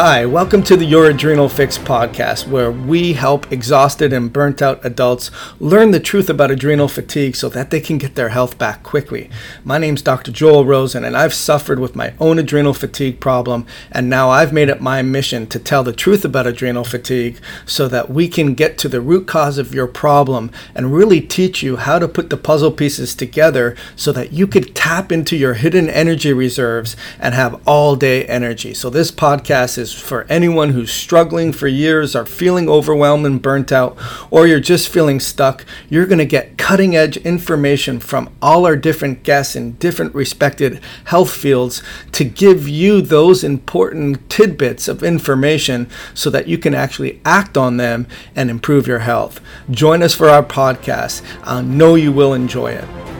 Hi, welcome to the Your Adrenal Fix podcast, where we help exhausted and burnt out adults learn the truth about adrenal fatigue so that they can get their health back quickly. My name's Dr. Joel Rosen, and I've suffered with my own adrenal fatigue problem, and now I've made it my mission to tell the truth about adrenal fatigue so that we can get to the root cause of your problem and really teach you how to put the puzzle pieces together so that you could tap into your hidden energy reserves and have all day energy. So, this podcast is is for anyone who's struggling for years, are feeling overwhelmed and burnt out, or you're just feeling stuck. You're going to get cutting edge information from all our different guests in different respected health fields to give you those important tidbits of information so that you can actually act on them and improve your health. Join us for our podcast. I know you will enjoy it.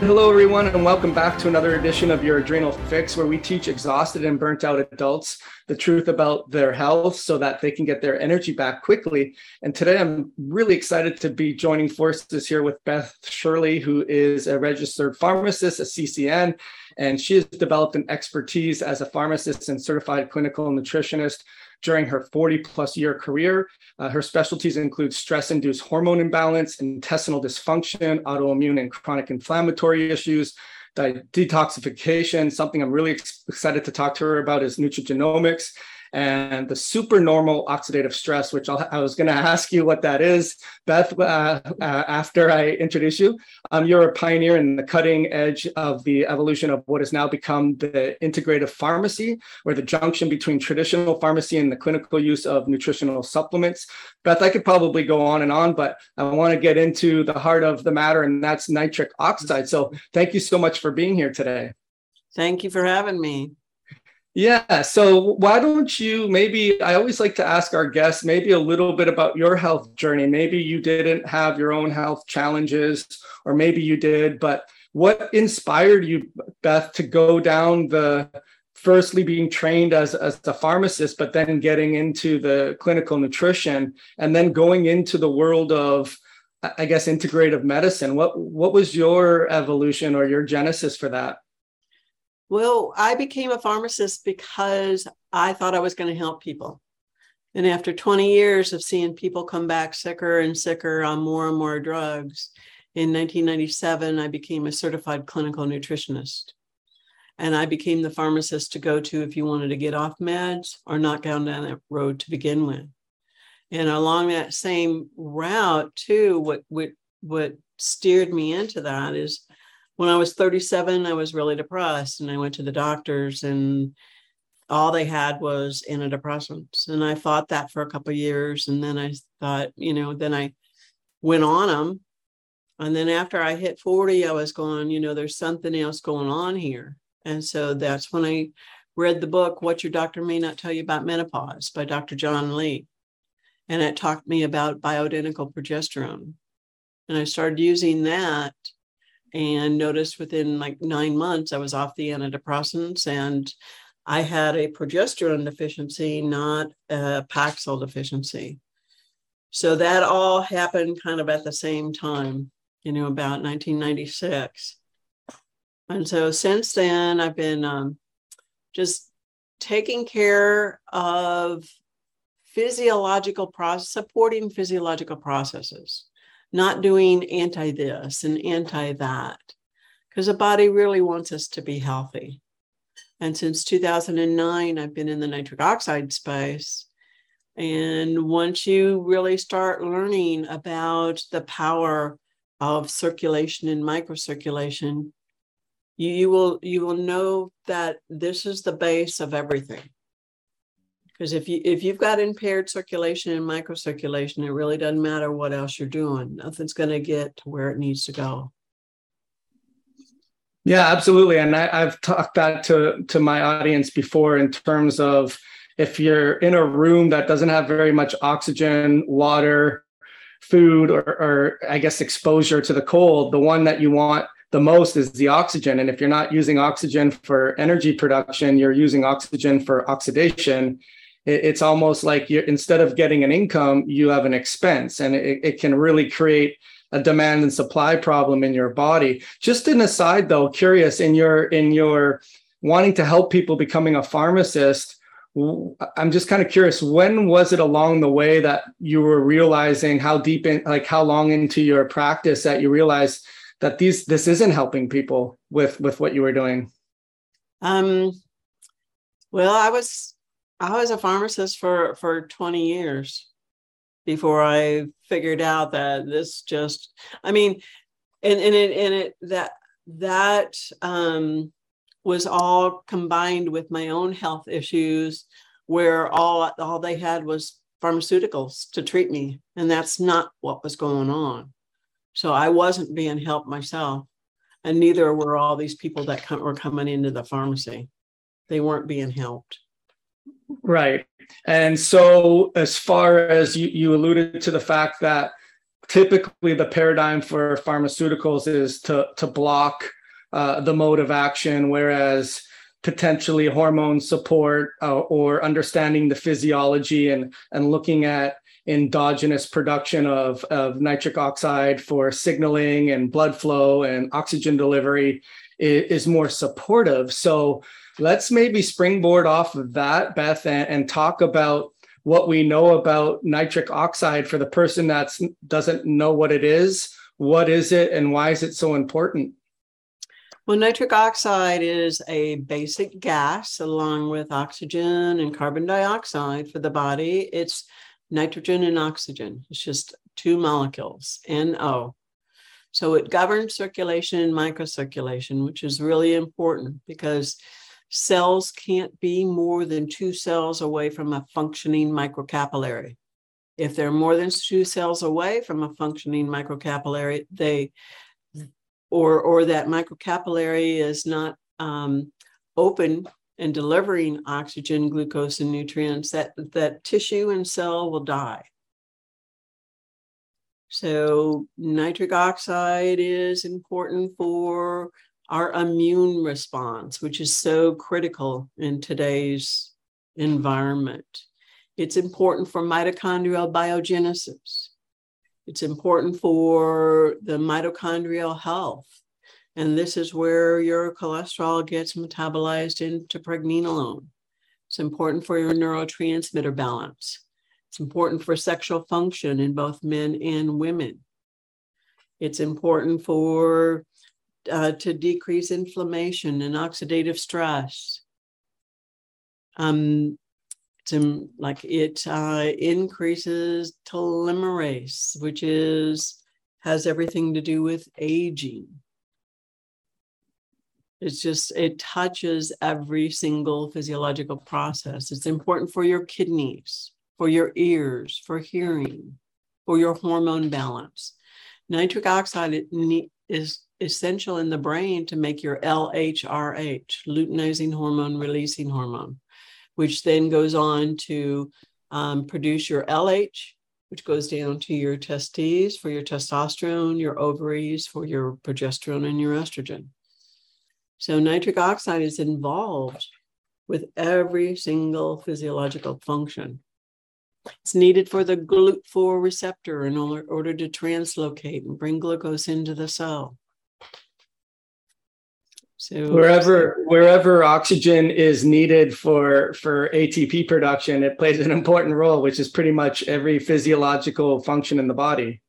Hello, everyone, and welcome back to another edition of Your Adrenal Fix, where we teach exhausted and burnt out adults the truth about their health so that they can get their energy back quickly. And today I'm really excited to be joining forces here with Beth Shirley, who is a registered pharmacist, a CCN, and she has developed an expertise as a pharmacist and certified clinical nutritionist during her 40 plus year career. Uh, her specialties include stress induced hormone imbalance, intestinal dysfunction, autoimmune and chronic inflammatory issues, detoxification. Something I'm really ex- excited to talk to her about is nutrigenomics and the supernormal oxidative stress, which I'll, i was going to ask you what that is, Beth, uh, uh, after I introduce you. Um, you're a pioneer in the cutting edge of the evolution of what has now become the integrative pharmacy, or the junction between traditional pharmacy and the clinical use of nutritional supplements. Beth, I could probably go on and on, but I want to get into the heart of the matter, and that's nitric oxide. So thank you so much for being here today. Thank you for having me. Yeah. So why don't you maybe I always like to ask our guests maybe a little bit about your health journey. Maybe you didn't have your own health challenges, or maybe you did, but what inspired you, Beth, to go down the firstly being trained as, as a pharmacist, but then getting into the clinical nutrition and then going into the world of I guess integrative medicine. What what was your evolution or your genesis for that? Well, I became a pharmacist because I thought I was going to help people. And after 20 years of seeing people come back sicker and sicker on more and more drugs, in 1997, I became a certified clinical nutritionist. And I became the pharmacist to go to if you wanted to get off meds or not go down that road to begin with. And along that same route, too, what, what, what steered me into that is when I was 37, I was really depressed and I went to the doctors and all they had was antidepressants. And I fought that for a couple years. And then I thought, you know, then I went on them. And then after I hit 40, I was going, you know, there's something else going on here. And so that's when I read the book, What Your Doctor May Not Tell You About Menopause by Dr. John Lee. And it talked me about bioidentical progesterone. And I started using that and noticed within like nine months I was off the antidepressants and I had a progesterone deficiency, not a Paxil deficiency. So that all happened kind of at the same time, you know, about 1996. And so since then, I've been um, just taking care of physiological process, supporting physiological processes not doing anti this and anti that, because the body really wants us to be healthy. And since 2009, I've been in the nitric oxide space. And once you really start learning about the power of circulation and microcirculation, you, you will you will know that this is the base of everything because if you if you've got impaired circulation and microcirculation it really doesn't matter what else you're doing. Nothing's going to get to where it needs to go. Yeah absolutely and I, have talked that to to my audience before in terms of if you're in a room that doesn't have very much oxygen water food or, or i guess exposure to the cold the one that you want the most is the oxygen and if you're not using oxygen for energy production you're using oxygen for oxidation it's almost like you're instead of getting an income, you have an expense, and it, it can really create a demand and supply problem in your body. Just an aside though, curious in your in your wanting to help people becoming a pharmacist, I'm just kind of curious when was it along the way that you were realizing how deep in like how long into your practice that you realized that these this isn't helping people with with what you were doing? Um well, I was I was a pharmacist for for 20 years before I figured out that this just, I mean, and, and it, and it, that, that, um, was all combined with my own health issues where all, all they had was pharmaceuticals to treat me. And that's not what was going on. So I wasn't being helped myself. And neither were all these people that come, were coming into the pharmacy. They weren't being helped. Right. And so, as far as you, you alluded to the fact that typically the paradigm for pharmaceuticals is to, to block uh, the mode of action, whereas potentially hormone support uh, or understanding the physiology and, and looking at endogenous production of, of nitric oxide for signaling and blood flow and oxygen delivery is, is more supportive. So, let's maybe springboard off of that, Beth, and, and talk about what we know about nitric oxide for the person that doesn't know what it is. What is it, and why is it so important? Well, nitric oxide is a basic gas along with oxygen and carbon dioxide for the body. It's nitrogen and oxygen. It's just two molecules, NO. So it governs circulation and microcirculation, which is really important because cells can't be more than two cells away from a functioning microcapillary. If they're more than two cells away from a functioning microcapillary, they or or that microcapillary is not um, open and delivering oxygen, glucose, and nutrients, that that tissue and cell will die. So nitric oxide is important for our immune response, which is so critical in today's environment. It's important for mitochondrial biogenesis. It's important for the mitochondrial health. And this is where your cholesterol gets metabolized into pregnenolone. It's important for your neurotransmitter balance. It's important for sexual function in both men and women. It's important for uh, to decrease inflammation and oxidative stress. Um, to, like it uh, increases telomerase, which is has everything to do with aging. It's just it touches every single physiological process. It's important for your kidneys, for your ears, for hearing, for your hormone balance. Nitric oxide is essential in the brain to make your LHRH, luteinizing hormone releasing hormone, which then goes on to um, produce your LH, which goes down to your testes for your testosterone, your ovaries for your progesterone and your estrogen. So nitric oxide is involved with every single physiological function. It's needed for the GLUT4 receptor in order to translocate and bring glucose into the cell. So wherever wherever oxygen is needed for for ATP production, it plays an important role, which is pretty much every physiological function in the body.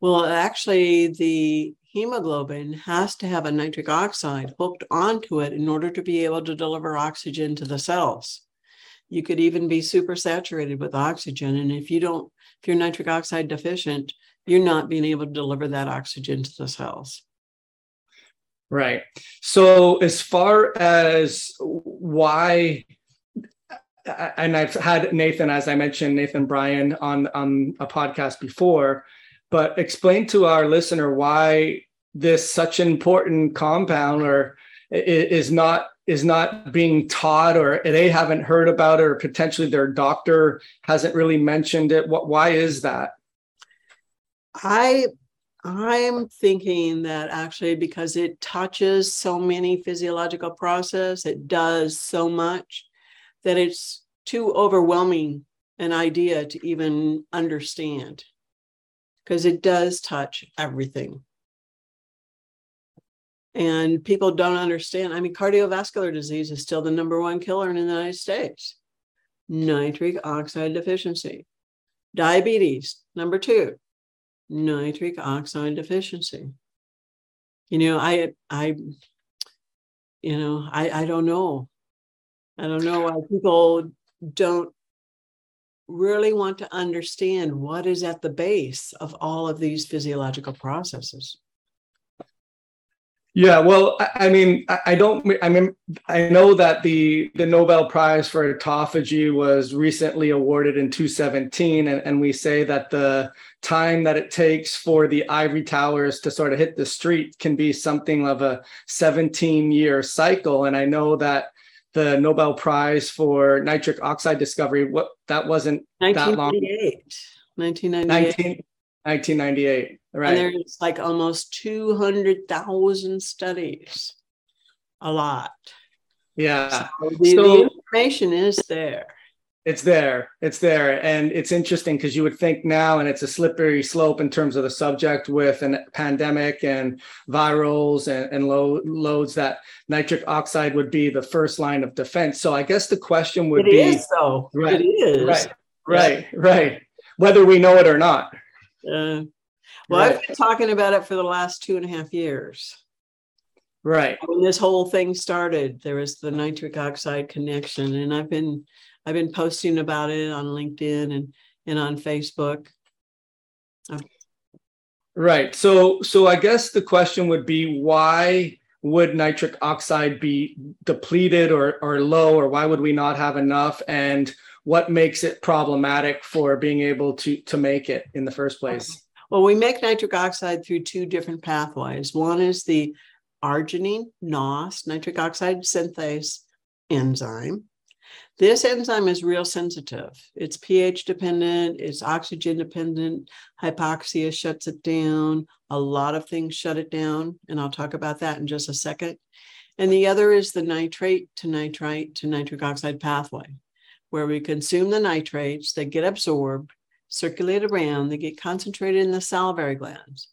Well, actually, the hemoglobin has to have a nitric oxide hooked onto it in order to be able to deliver oxygen to the cells. You could even be super saturated with oxygen. And if you don't, if you're nitric oxide deficient, you're not being able to deliver that oxygen to the cells. Right. So, as far as why, and I've had Nathan, as I mentioned, Nathan Bryan on on a podcast before, but explain to our listener why this such an important compound or is not is not being taught or they haven't heard about it or potentially their doctor hasn't really mentioned it what why is that i I'm thinking that actually because it touches so many physiological process, it does so much that it's too overwhelming an idea to even understand. because it does touch everything. And people don't understand. I mean, cardiovascular disease is still the number one killer in the United States nitric oxide deficiency. Diabetes, number two, nitric oxide deficiency. You know, I, I, you know, I, I don't know. I don't know why people don't really want to understand what is at the base of all of these physiological processes. Yeah, well, I, mean, I don't. I mean, I know that the the Nobel Prize for autophagy was recently awarded in 2017, and, and we say that the time that it takes for the ivory towers to sort of hit the street can be something of a 17 year cycle. And I know that the Nobel Prize for nitric oxide discovery, what that wasn't that long. 1998. 1998. Right. And there's like almost 200,000 studies. A lot. Yeah. So the, so the information is there. It's there. It's there. And it's interesting because you would think now, and it's a slippery slope in terms of the subject with a pandemic and virals and, and low, loads that nitric oxide would be the first line of defense. So I guess the question would it be is, though. Right, it is. Right. Right. Right. Whether we know it or not. Uh, well, right. I've been talking about it for the last two and a half years. Right. When this whole thing started, there was the nitric oxide connection, and I've been I've been posting about it on LinkedIn and and on Facebook. Oh. Right. So so I guess the question would be why would nitric oxide be depleted or or low or why would we not have enough and what makes it problematic for being able to to make it in the first place? Well, we make nitric oxide through two different pathways. One is the arginine NOS, nitric oxide synthase enzyme. This enzyme is real sensitive. It's pH dependent, it's oxygen dependent. Hypoxia shuts it down. A lot of things shut it down. And I'll talk about that in just a second. And the other is the nitrate to nitrite to nitric oxide pathway where we consume the nitrates, they get absorbed, circulate around, they get concentrated in the salivary glands.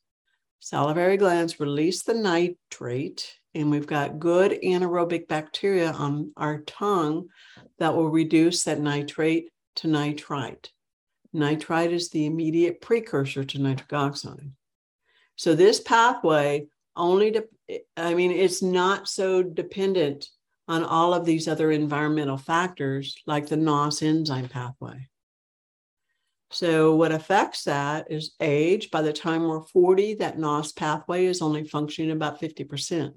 Salivary glands release the nitrate, and we've got good anaerobic bacteria on our tongue that will reduce that nitrate to nitrite. Nitrite is the immediate precursor to nitric oxide. So this pathway only, de- I mean, it's not so dependent on all of these other environmental factors like the NOS enzyme pathway. So, what affects that is age. By the time we're 40, that NOS pathway is only functioning about 50%.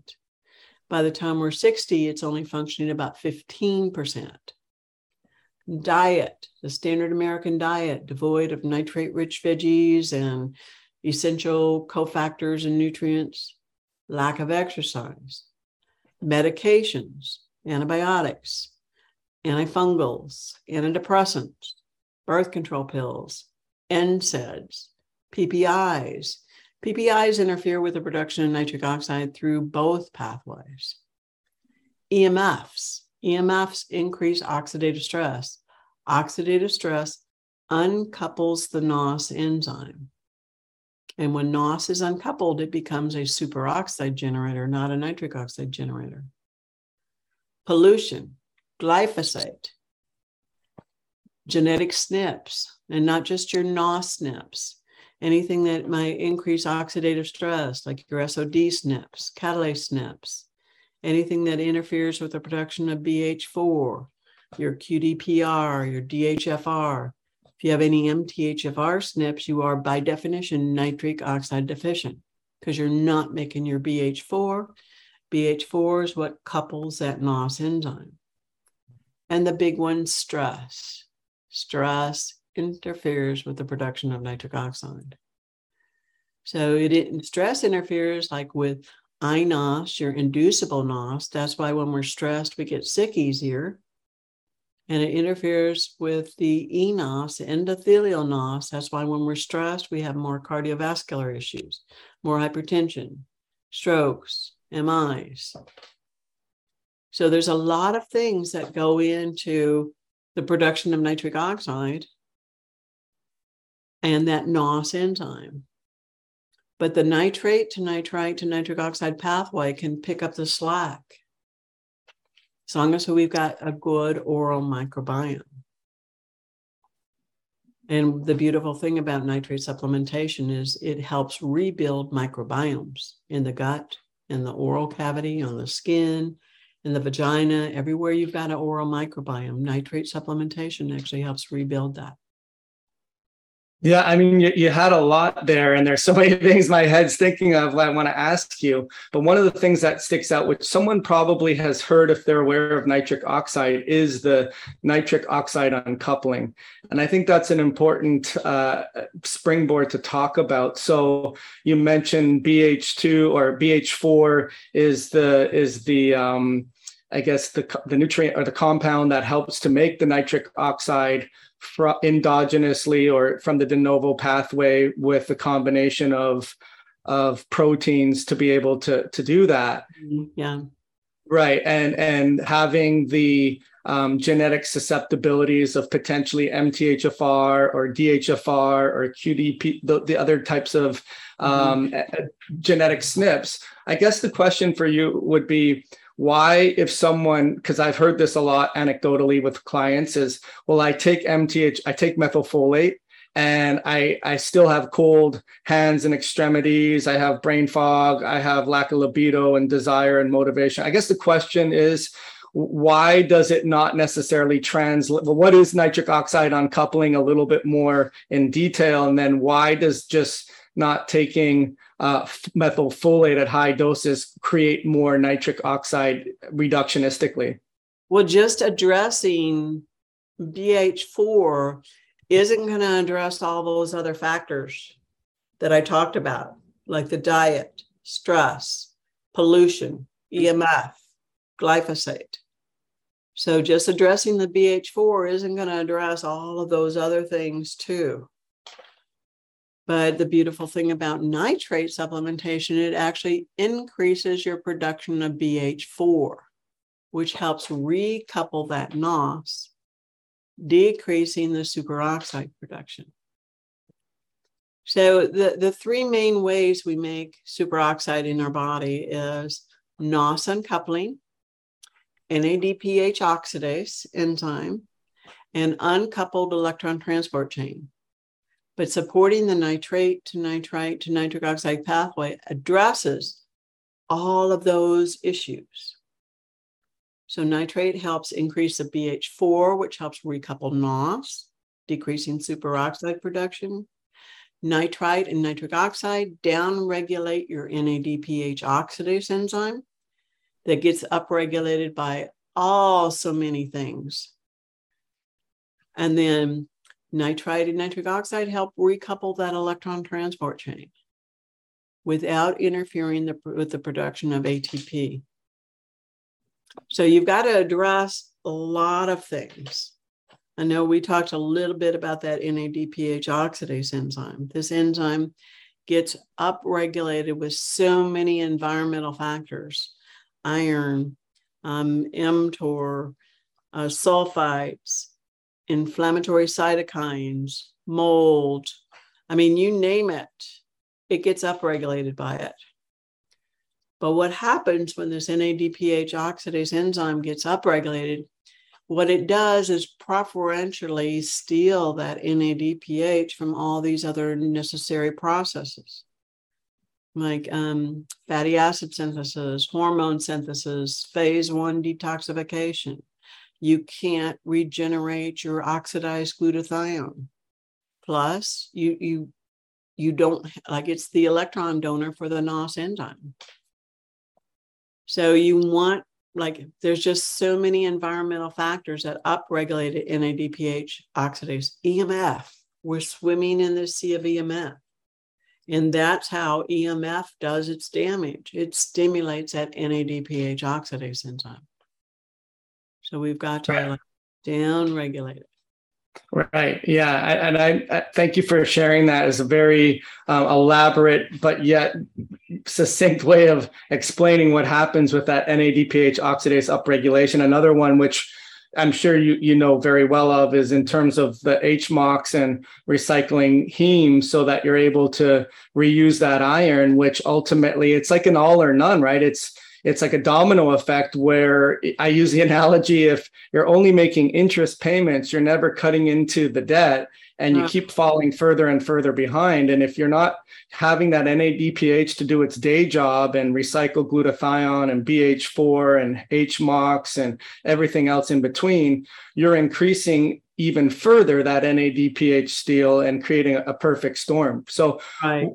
By the time we're 60, it's only functioning about 15%. Diet, the standard American diet, devoid of nitrate rich veggies and essential cofactors and nutrients, lack of exercise, medications, antibiotics, antifungals, antidepressants, birth control pills, NSAIDs, PPIs. PPIs interfere with the production of nitric oxide through both pathways. EMFs. EMFs increase oxidative stress. Oxidative stress uncouples the NOS enzyme. And when NOS is uncoupled, it becomes a superoxide generator, not a nitric oxide generator. Pollution, glyphosate, genetic SNPs, and not just your NOS SNPs. Anything that might increase oxidative stress, like your SOD SNPs, catalase SNPs, anything that interferes with the production of BH4, your QDPR, your DHFR, if you have any MTHFR SNPs, you are by definition nitric oxide deficient because you're not making your BH4. BH4 is what couples that NOS enzyme. And the big one, stress. Stress interferes with the production of nitric oxide. So it stress interferes like with iNOS, your inducible NOS. That's why when we're stressed, we get sick easier and it interferes with the eNOS, the endothelial NOS. That's why when we're stressed, we have more cardiovascular issues, more hypertension, strokes, MIs. So there's a lot of things that go into the production of nitric oxide. And that NOS enzyme. But the nitrate to nitrite to nitric oxide pathway can pick up the slack as long as we've got a good oral microbiome. And the beautiful thing about nitrate supplementation is it helps rebuild microbiomes in the gut, in the oral cavity, on the skin, in the vagina, everywhere you've got an oral microbiome. Nitrate supplementation actually helps rebuild that. Yeah, I mean, you, you, had a lot there, and there's so many things my head's thinking of that I want to ask you. But one of the things that sticks out, which someone probably has heard if they're aware of nitric oxide, is the nitric oxide uncoupling, and I think that's an important uh, springboard to talk about. So you mentioned BH2 or BH4 is the is the um, I guess the the nutrient or the compound that helps to make the nitric oxide fr- endogenously or from the de novo pathway with a combination of of proteins to be able to to do that. Mm-hmm. Yeah. Right, and and having the um, genetic susceptibilities of potentially MTHFR or DHFR or QDP, the, the other types of um, mm-hmm. genetic SNPs. I guess the question for you would be why if someone because i've heard this a lot anecdotally with clients is well i take mth i take methylfolate and i i still have cold hands and extremities i have brain fog i have lack of libido and desire and motivation. I guess the question is why does it not necessarily translate well, what is nitric oxide uncoupling a little bit more in detail and then why does just not taking uh, methylfolate at high doses create more nitric oxide reductionistically? Well, just addressing BH4 isn't going to address all those other factors that I talked about, like the diet, stress, pollution, EMF, glyphosate. So just addressing the BH4 isn't going to address all of those other things too. But the beautiful thing about nitrate supplementation, it actually increases your production of BH4, which helps recouple that NOS, decreasing the superoxide production. So the, the three main ways we make superoxide in our body is NOS uncoupling, NADPH oxidase enzyme, and uncoupled electron transport chain. But supporting the nitrate to nitrite to nitric oxide pathway addresses all of those issues. So nitrate helps increase the BH4, which helps recouple NOS, decreasing superoxide production. Nitrite and nitric oxide downregulate your NADPH oxidase enzyme that gets upregulated by all so many things. And then nitrite and nitric oxide help recouple that electron transport chain without interfering the, with the production of ATP. So you've got to address a lot of things. I know we talked a little bit about that NADPH oxidase enzyme. This enzyme gets upregulated with so many environmental factors iron, um, mTOR, uh, sulfites, inflammatory cytokines, mold. I mean, you name it, it gets upregulated by it. But what happens when this NADPH oxidase enzyme gets upregulated? What it does is preferentially steal that NADPH from all these other necessary processes, like um, fatty acid synthesis, hormone synthesis, phase one detoxification, you can't regenerate your oxidized glutathione. Plus, you you you don't like it's the electron donor for the NOS enzyme. So you want like there's just so many environmental factors that upregulate NADPH oxidase. EMF, we're swimming in the sea of EMF. And that's how EMF does its damage. It stimulates that NADPH oxidase enzyme. So we've got to right. down regulate it. Right. Yeah. I, and I, I, thank you for sharing that as a very um, elaborate but yet succinct way of explaining what happens with that NADPH oxidase upregulation. Another one which I'm sure you you know very well of is in terms of the HMOX and recycling heme so that you're able to reuse that iron, which ultimately it's like an all or none, right? It's it's like a domino effect where I use the analogy if you're only making interest payments, you're never cutting into the debt and you uh-huh. keep falling further and further behind. And if you're not having that NADPH to do its day job and recycle glutathione and BH4 and HMOX and everything else in between, you're increasing even further that NADPH steal and creating a, perfect storm. So right.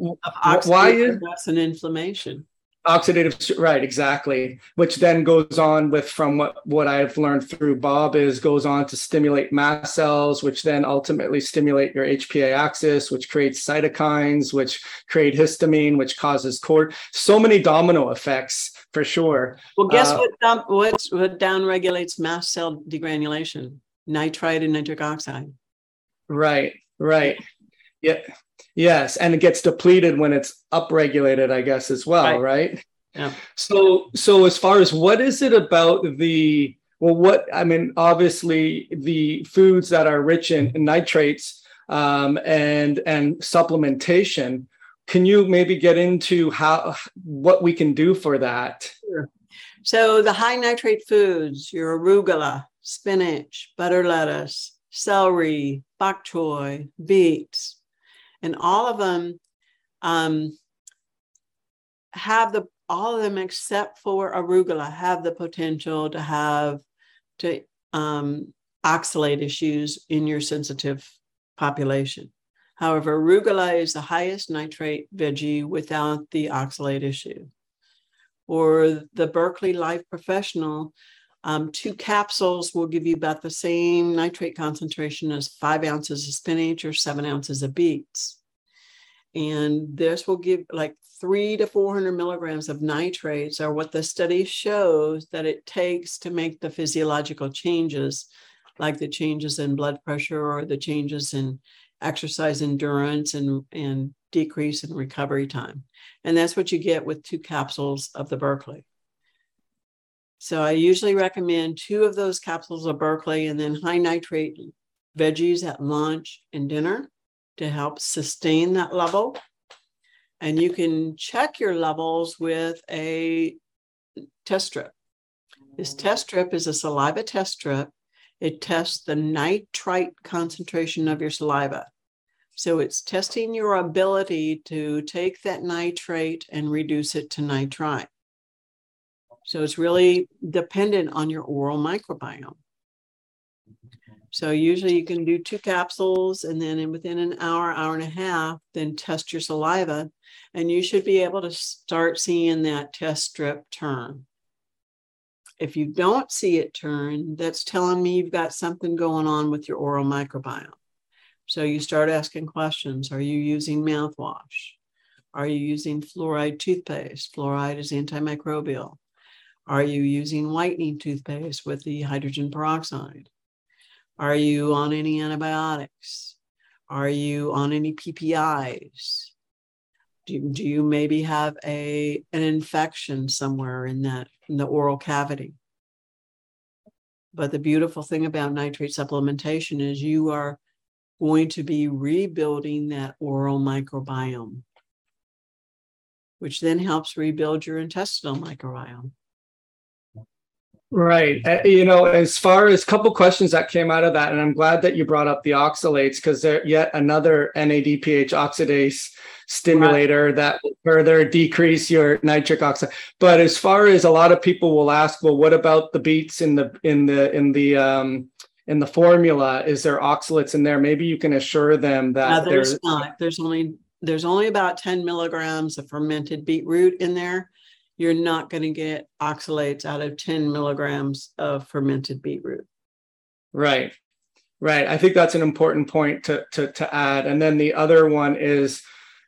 why is that's an inflammation? Oxidative right exactly which then goes on with from what what i've learned through bob is goes on to stimulate mast cells which then ultimately stimulate your hpa axis which creates cytokines which create histamine which causes cord so many domino effects for sure. Well guess uh, what what what down regulates mast cell degranulation? Nitrite and nitric oxide. Right right. Yeah Yes, and it gets depleted when it's upregulated, I guess, as well, right? right? Yeah. So, so as far as what is it about the well, what I mean, obviously the foods that are rich in nitrates um, and and supplementation. Can you maybe get into how what we can do for that? Sure. So the high nitrate foods, your arugula, spinach, butter lettuce, celery, bok choy, beets, and all of them um, have the all of them except for arugula have the potential to have to um, oxalate issues in your sensitive population. However, arugula is the highest nitrate veggie without the oxalate issue. Or the Berkeley Life Professional, um, two capsules will give you about the same nitrate concentration as five ounces of spinach or seven ounces of beets. And this will give like three to 400 milligrams of nitrates are what the study shows that it takes to make the physiological changes like the changes in blood pressure or the changes in exercise endurance and, and decrease in recovery time. And that's what you get with two capsules of the berkeley so i usually recommend two of those capsules of berkeley and then high nitrate veggies at lunch and dinner to help sustain that level. And you can check your levels with a test strip. This test strip is a saliva test strip. It tests the nitrite concentration of your saliva. So it's testing your ability to take that nitrate and reduce it to nitrite. So it's really dependent on your oral microbiome. So usually you can do two capsules and then within an hour, hour and a half, then test your saliva. And you should be able to start seeing that test strip turn. If you don't see it turn, that's telling me you've got something going on with your oral microbiome. So you start asking questions. Are you using mouthwash? Are you using fluoride toothpaste? Fluoride is antimicrobial. Are you using whitening toothpaste with the hydrogen peroxide? Are you on any antibiotics? Are you on any PPIs? Do, do you maybe have a an infection somewhere in that in the oral cavity? But the beautiful thing about nitrate supplementation is you are going to be rebuilding that oral microbiome, which then helps rebuild your intestinal microbiome. Right. Uh, you know, as far as a couple questions that came out of that, and I'm glad that you brought up the oxalates because they're yet another NADPH oxidase stimulator right. that will further decrease your nitric oxide. But as far as a lot of people will ask, well, what about the beets in the in the in the um in the formula? Is there oxalates in there? Maybe you can assure them that no, there's, there's not. There's only there's only about 10 milligrams of fermented beetroot in there you're not going to get oxalates out of 10 milligrams of fermented beetroot. Right. Right. I think that's an important point to, to, to add. And then the other one is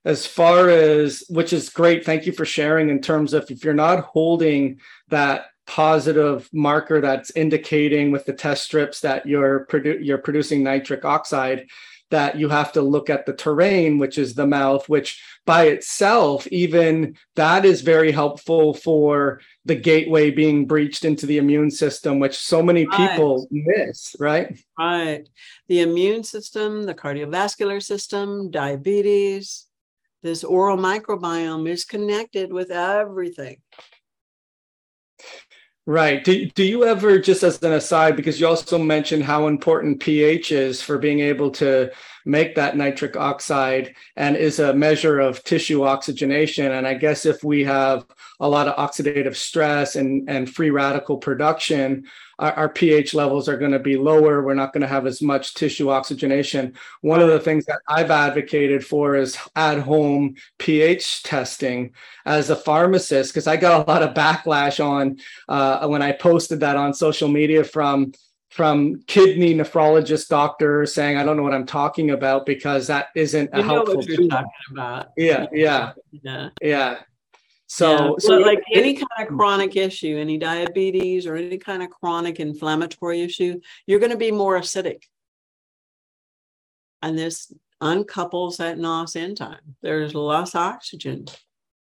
as far as, which is great. Thank you for sharing in terms of if you're not holding that positive marker that's indicating with the test strips that you're, produ- you're producing nitric oxide, that you have to look at the terrain, which is the mouth, which by itself, even that is very helpful for the gateway being breached into the immune system, which so many people miss, right? Right. The immune system, the cardiovascular system, diabetes, this oral microbiome is connected with everything. Right. Do, do you ever, just as an aside, because you also mentioned how important pH is for being able to make that nitric oxide and is a measure of tissue oxygenation. And I guess if we have a lot of oxidative stress and, and free radical production, our, our pH levels are going to be lower. We're not going to have as much tissue oxygenation. One of the things that I've advocated for is at home pH testing as a pharmacist, because I got a lot of backlash on uh, when I posted that on social media from from kidney nephrologist doctors saying I don't know what I'm talking about because that isn't a you helpful tool. talking about. Yeah, yeah, yeah, yeah. So, yeah. so like any kind of chronic issue, any diabetes or any kind of chronic inflammatory issue, you're going to be more acidic. And this uncouples that NOS enzyme. There's less oxygen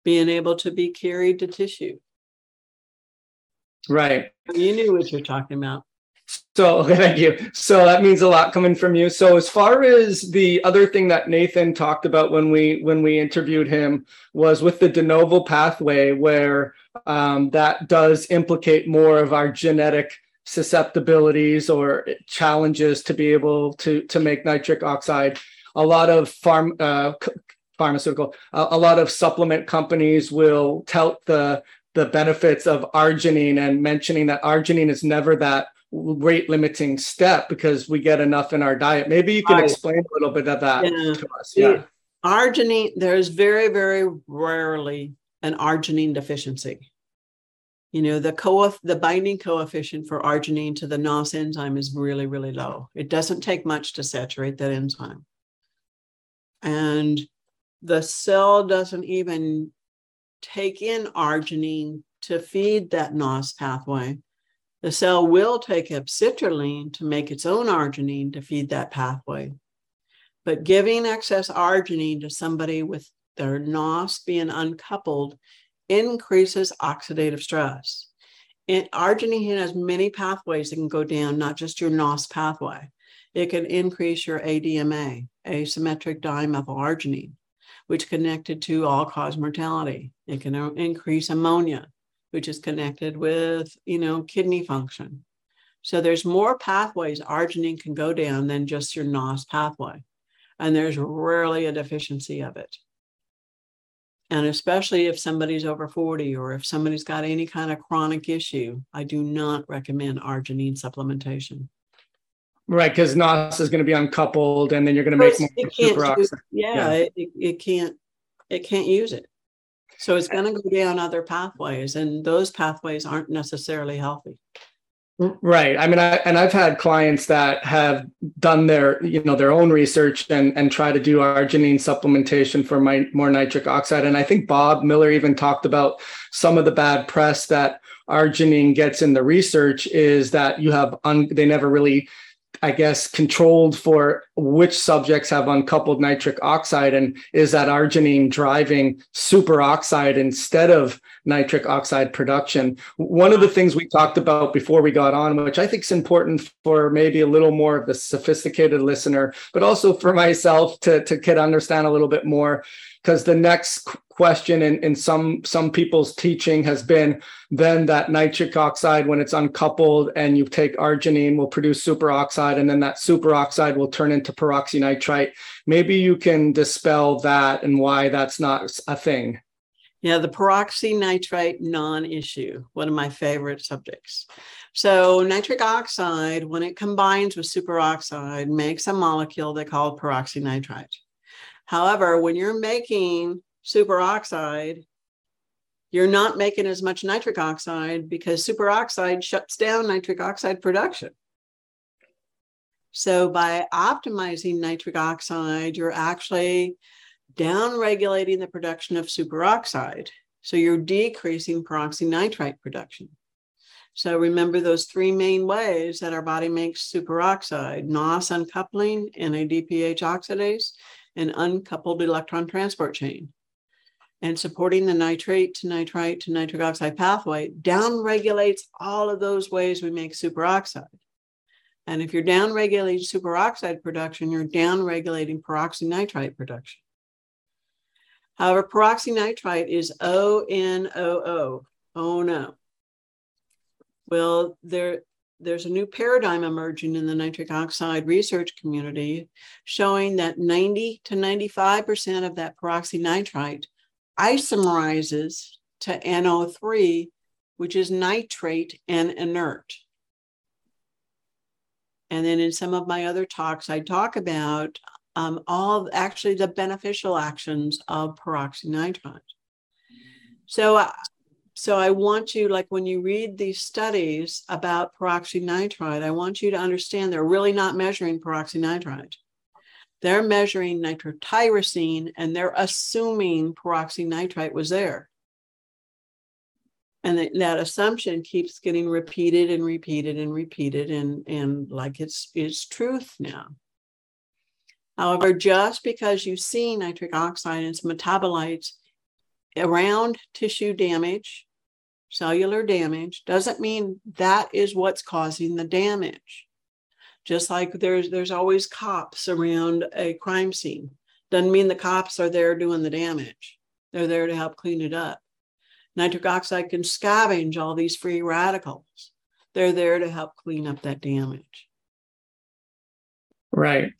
being able to be carried to tissue. Right. You knew what you're talking about. So okay, thank you. So that means a lot coming from you. So as far as the other thing that Nathan talked about when we when we interviewed him was with the de novo pathway, where um, that does implicate more of our genetic susceptibilities or challenges to be able to to make nitric oxide. A lot of farm uh, pharmaceutical, uh, a lot of supplement companies will tout the the benefits of arginine and mentioning that arginine is never that rate limiting step because we get enough in our diet. Maybe you can right. explain a little bit of that yeah. to us. Yeah. Arginine, there's very, very rarely an arginine deficiency. You know, the co the binding coefficient for arginine to the NOS enzyme is really, really low. It doesn't take much to saturate that enzyme. And the cell doesn't even take in arginine to feed that NOS pathway the cell will take up citrulline to make its own arginine to feed that pathway. But giving excess arginine to somebody with their NOS being uncoupled increases oxidative stress. And arginine has many pathways that can go down, not just your NOS pathway. It can increase your ADMA, asymmetric dimethylarginine, which connected to all cause mortality. It can increase ammonia, which is connected with, you know, kidney function. So there's more pathways arginine can go down than just your NOS pathway. And there's rarely a deficiency of it. And especially if somebody's over 40 or if somebody's got any kind of chronic issue, I do not recommend arginine supplementation. Right, because NOS is going to be uncoupled, and then you're going to make more superoxide. Yeah, yeah. It, it can't it can't use it. So it's going to go down other pathways, and those pathways aren't necessarily healthy. Right. I mean, I, and I've had clients that have done their, you know, their own research and and try to do arginine supplementation for my more nitric oxide. And I think Bob Miller even talked about some of the bad press that arginine gets in the research is that you have un, they never really I guess, controlled for which subjects have uncoupled nitric oxide, and is that arginine driving superoxide instead of nitric oxide production? One of the things we talked about before we got on, which I think is important for maybe a little more of the sophisticated listener, but also for myself to to get understand a little bit more, because the next question in, in some some people's teaching has been then that nitric oxide when it's uncoupled and you take arginine will produce superoxide and then that superoxide will turn into peroxynitrite. Maybe you can dispel that and why that's not a thing. Yeah the peroxynitrite non-issue one of my favorite subjects. So nitric oxide when it combines with superoxide makes a molecule they call peroxynitrite However, when you're making superoxide, you're not making as much nitric oxide because superoxide shuts down nitric oxide production. So by optimizing nitric oxide, you're actually down regulating the production of superoxide. So you're decreasing peroxynitrite production. So remember those three main ways that our body makes superoxide, NOS uncoupling, NADPH oxidase, and uncoupled electron transport chain. And supporting the nitrate to nitrite to nitric oxide pathway downregulates all of those ways we make superoxide. And if you're downregulating superoxide production, you're downregulating peroxynitrite production. However, peroxynitrite is ONOO. Oh no. Well, there, there's a new paradigm emerging in the nitric oxide research community showing that 90 to 95% of that peroxynitrite isomerizes to NO3, which is nitrate and inert. And then in some of my other talks, I talk about um, all actually the beneficial actions of peroxynitrite. So, uh, so I want you, like when you read these studies about peroxynitrite, I want you to understand they're really not measuring peroxynitrite. They're measuring nitrotyrosine and they're assuming peroxynitrite was there. And that, that assumption keeps getting repeated and repeated and repeated and, and like it's it's truth now. However, just because you see nitric oxide and its metabolites around tissue damage, cellular damage, doesn't mean that is what's causing the damage. Just like there's there's always cops around a crime scene. Doesn't mean the cops are there doing the damage. They're there to help clean it up. Nitric oxide can scavenge all these free radicals. They're there to help clean up that damage. Right,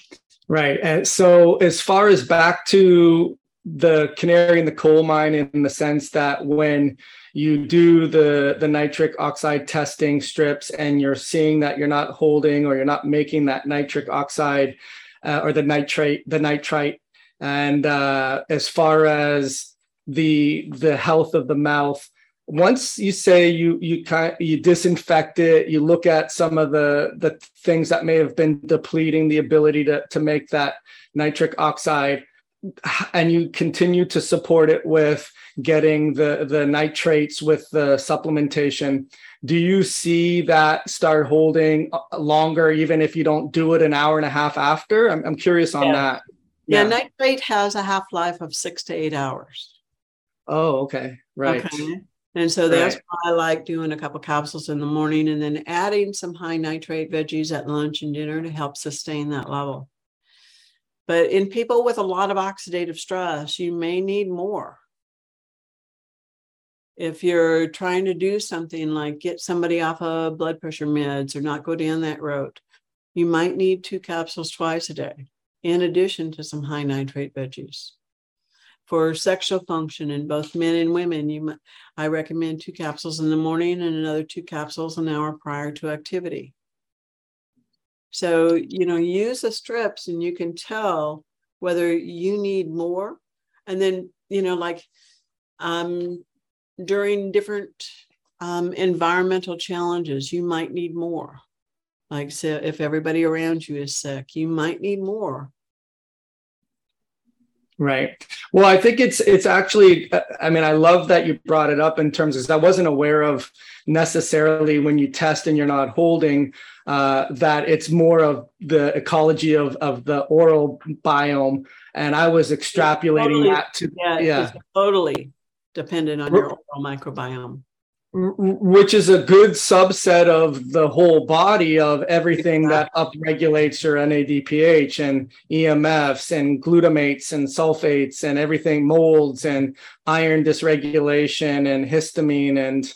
right. And so, as far as back to the canary in the coal mine, in the sense that when you do the the nitric oxide testing strips and you're seeing that you're not holding or you're not making that nitric oxide uh, or the nitrate the nitrite and uh, as far as the the health of the mouth once you say you you kind you disinfect it you look at some of the the things that may have been depleting the ability to to make that nitric oxide and you continue to support it with getting the the nitrates with the supplementation do you see that start holding longer even if you don't do it an hour and a half after i'm, I'm curious on yeah. that yeah. yeah nitrate has a half-life of six to eight hours Oh, okay. Right. Okay. And so that's right. why I like doing a couple capsules in the morning and then adding some high nitrate veggies at lunch and dinner to help sustain that level. But in people with a lot of oxidative stress, you may need more. If you're trying to do something like get somebody off of blood pressure meds or not go down that road, you might need two capsules twice a day, in addition to some high nitrate veggies for sexual function in both men and women, you I recommend two capsules in the morning and another two capsules an hour prior to activity. So, you know, use the strips and you can tell whether you need more. And then, you know, like um, during different um, environmental challenges, you might need more. Like, so if everybody around you is sick, you might need more. Right. Well, I think it's it's actually. I mean, I love that you brought it up in terms of I wasn't aware of necessarily when you test and you're not holding uh, that it's more of the ecology of of the oral biome, and I was extrapolating totally, that to yeah, yeah. totally dependent on your oral microbiome which is a good subset of the whole body of everything that upregulates your NADPH and EMFs and glutamates and sulfates and everything molds and iron dysregulation and histamine and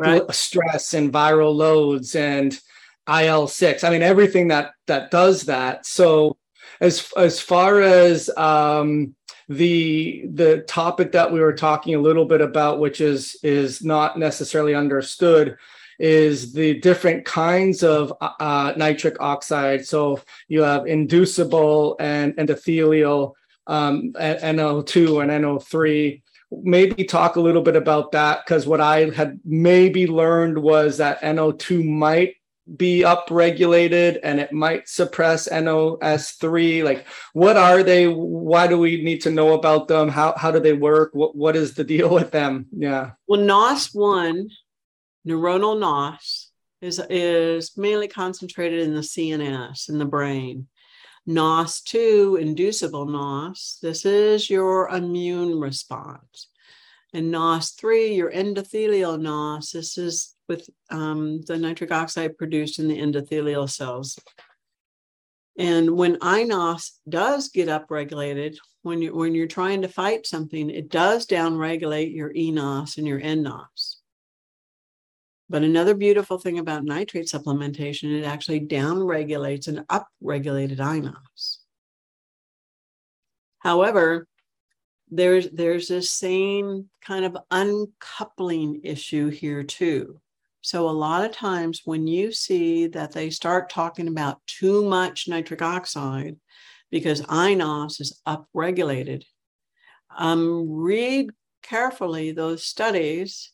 right. stress and viral loads and IL6. I mean everything that that does that. So as as far as um, the the topic that we were talking a little bit about which is is not necessarily understood is the different kinds of uh, nitric oxide. So you have inducible and endothelial um, no2 and no3 maybe talk a little bit about that because what i had maybe learned was that no2 might be upregulated and it might suppress NOS3? Like, what are they? Why do we need to know about them? How, how do they work? What, what is the deal with them? Yeah. Well, NOS1 Neuronal NOS is, is mainly concentrated in the CNS, in the brain. NOS2, inducible NOS, this is your immune response. And NOS3, your endothelial NOS, this is with um, the nitric oxide produced in the endothelial cells. And when iNOS does get upregulated, when you when you're trying to fight something, it does downregulate your eNOS and your nNOS. But another beautiful thing about nitrate supplementation, it actually downregulates and upregulated iNOS. However, there's there's this same kind of uncoupling issue here too. So a lot of times when you see that they start talking about too much nitric oxide because iNOS is upregulated, um, read carefully those studies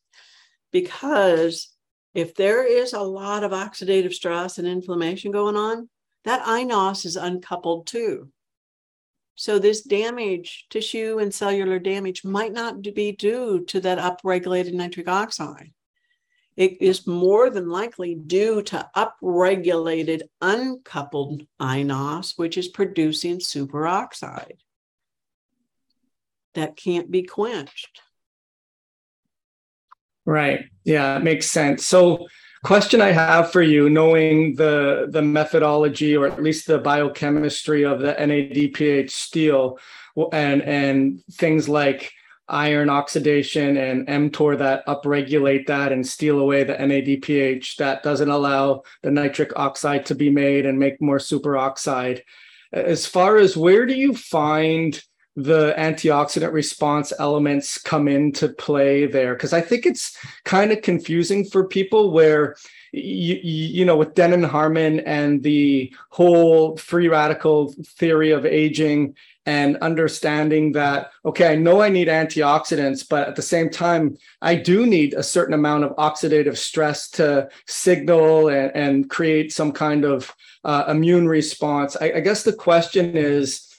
because if there is a lot of oxidative stress and inflammation going on, that iNOS is uncoupled too. So this damage, tissue and cellular damage, might not be due to that upregulated nitric oxide. It is more than likely due to upregulated uncoupled iNOS, which is producing superoxide that can't be quenched. Right. Yeah, it makes sense. So question I have for you, knowing the the methodology or at least the biochemistry of the NADPH steel and and things like iron oxidation and mTOR that upregulate that and steal away the NADPH that doesn't allow the nitric oxide to be made and make more superoxide. As far as where do you find the antioxidant response elements come into play there? Because I think it's kind of confusing for people where you, you know with Denham Harman and the whole free radical theory of aging and understanding that okay i know i need antioxidants but at the same time i do need a certain amount of oxidative stress to signal and, and create some kind of uh, immune response I, I guess the question is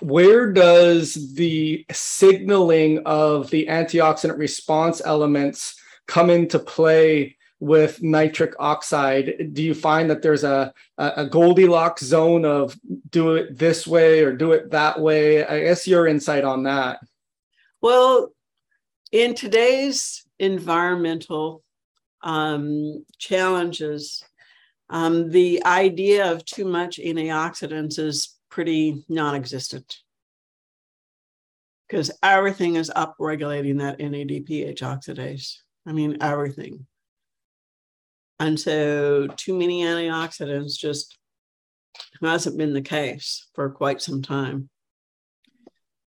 where does the signaling of the antioxidant response elements come into play with nitric oxide? Do you find that there's a, a goldilocks zone of do it this way or do it that way? I guess your insight on that. Well in today's environmental um, challenges um, the idea of too much antioxidants is pretty non-existent because everything is up regulating that NADPH oxidase. I mean, everything. And so, too many antioxidants just hasn't been the case for quite some time.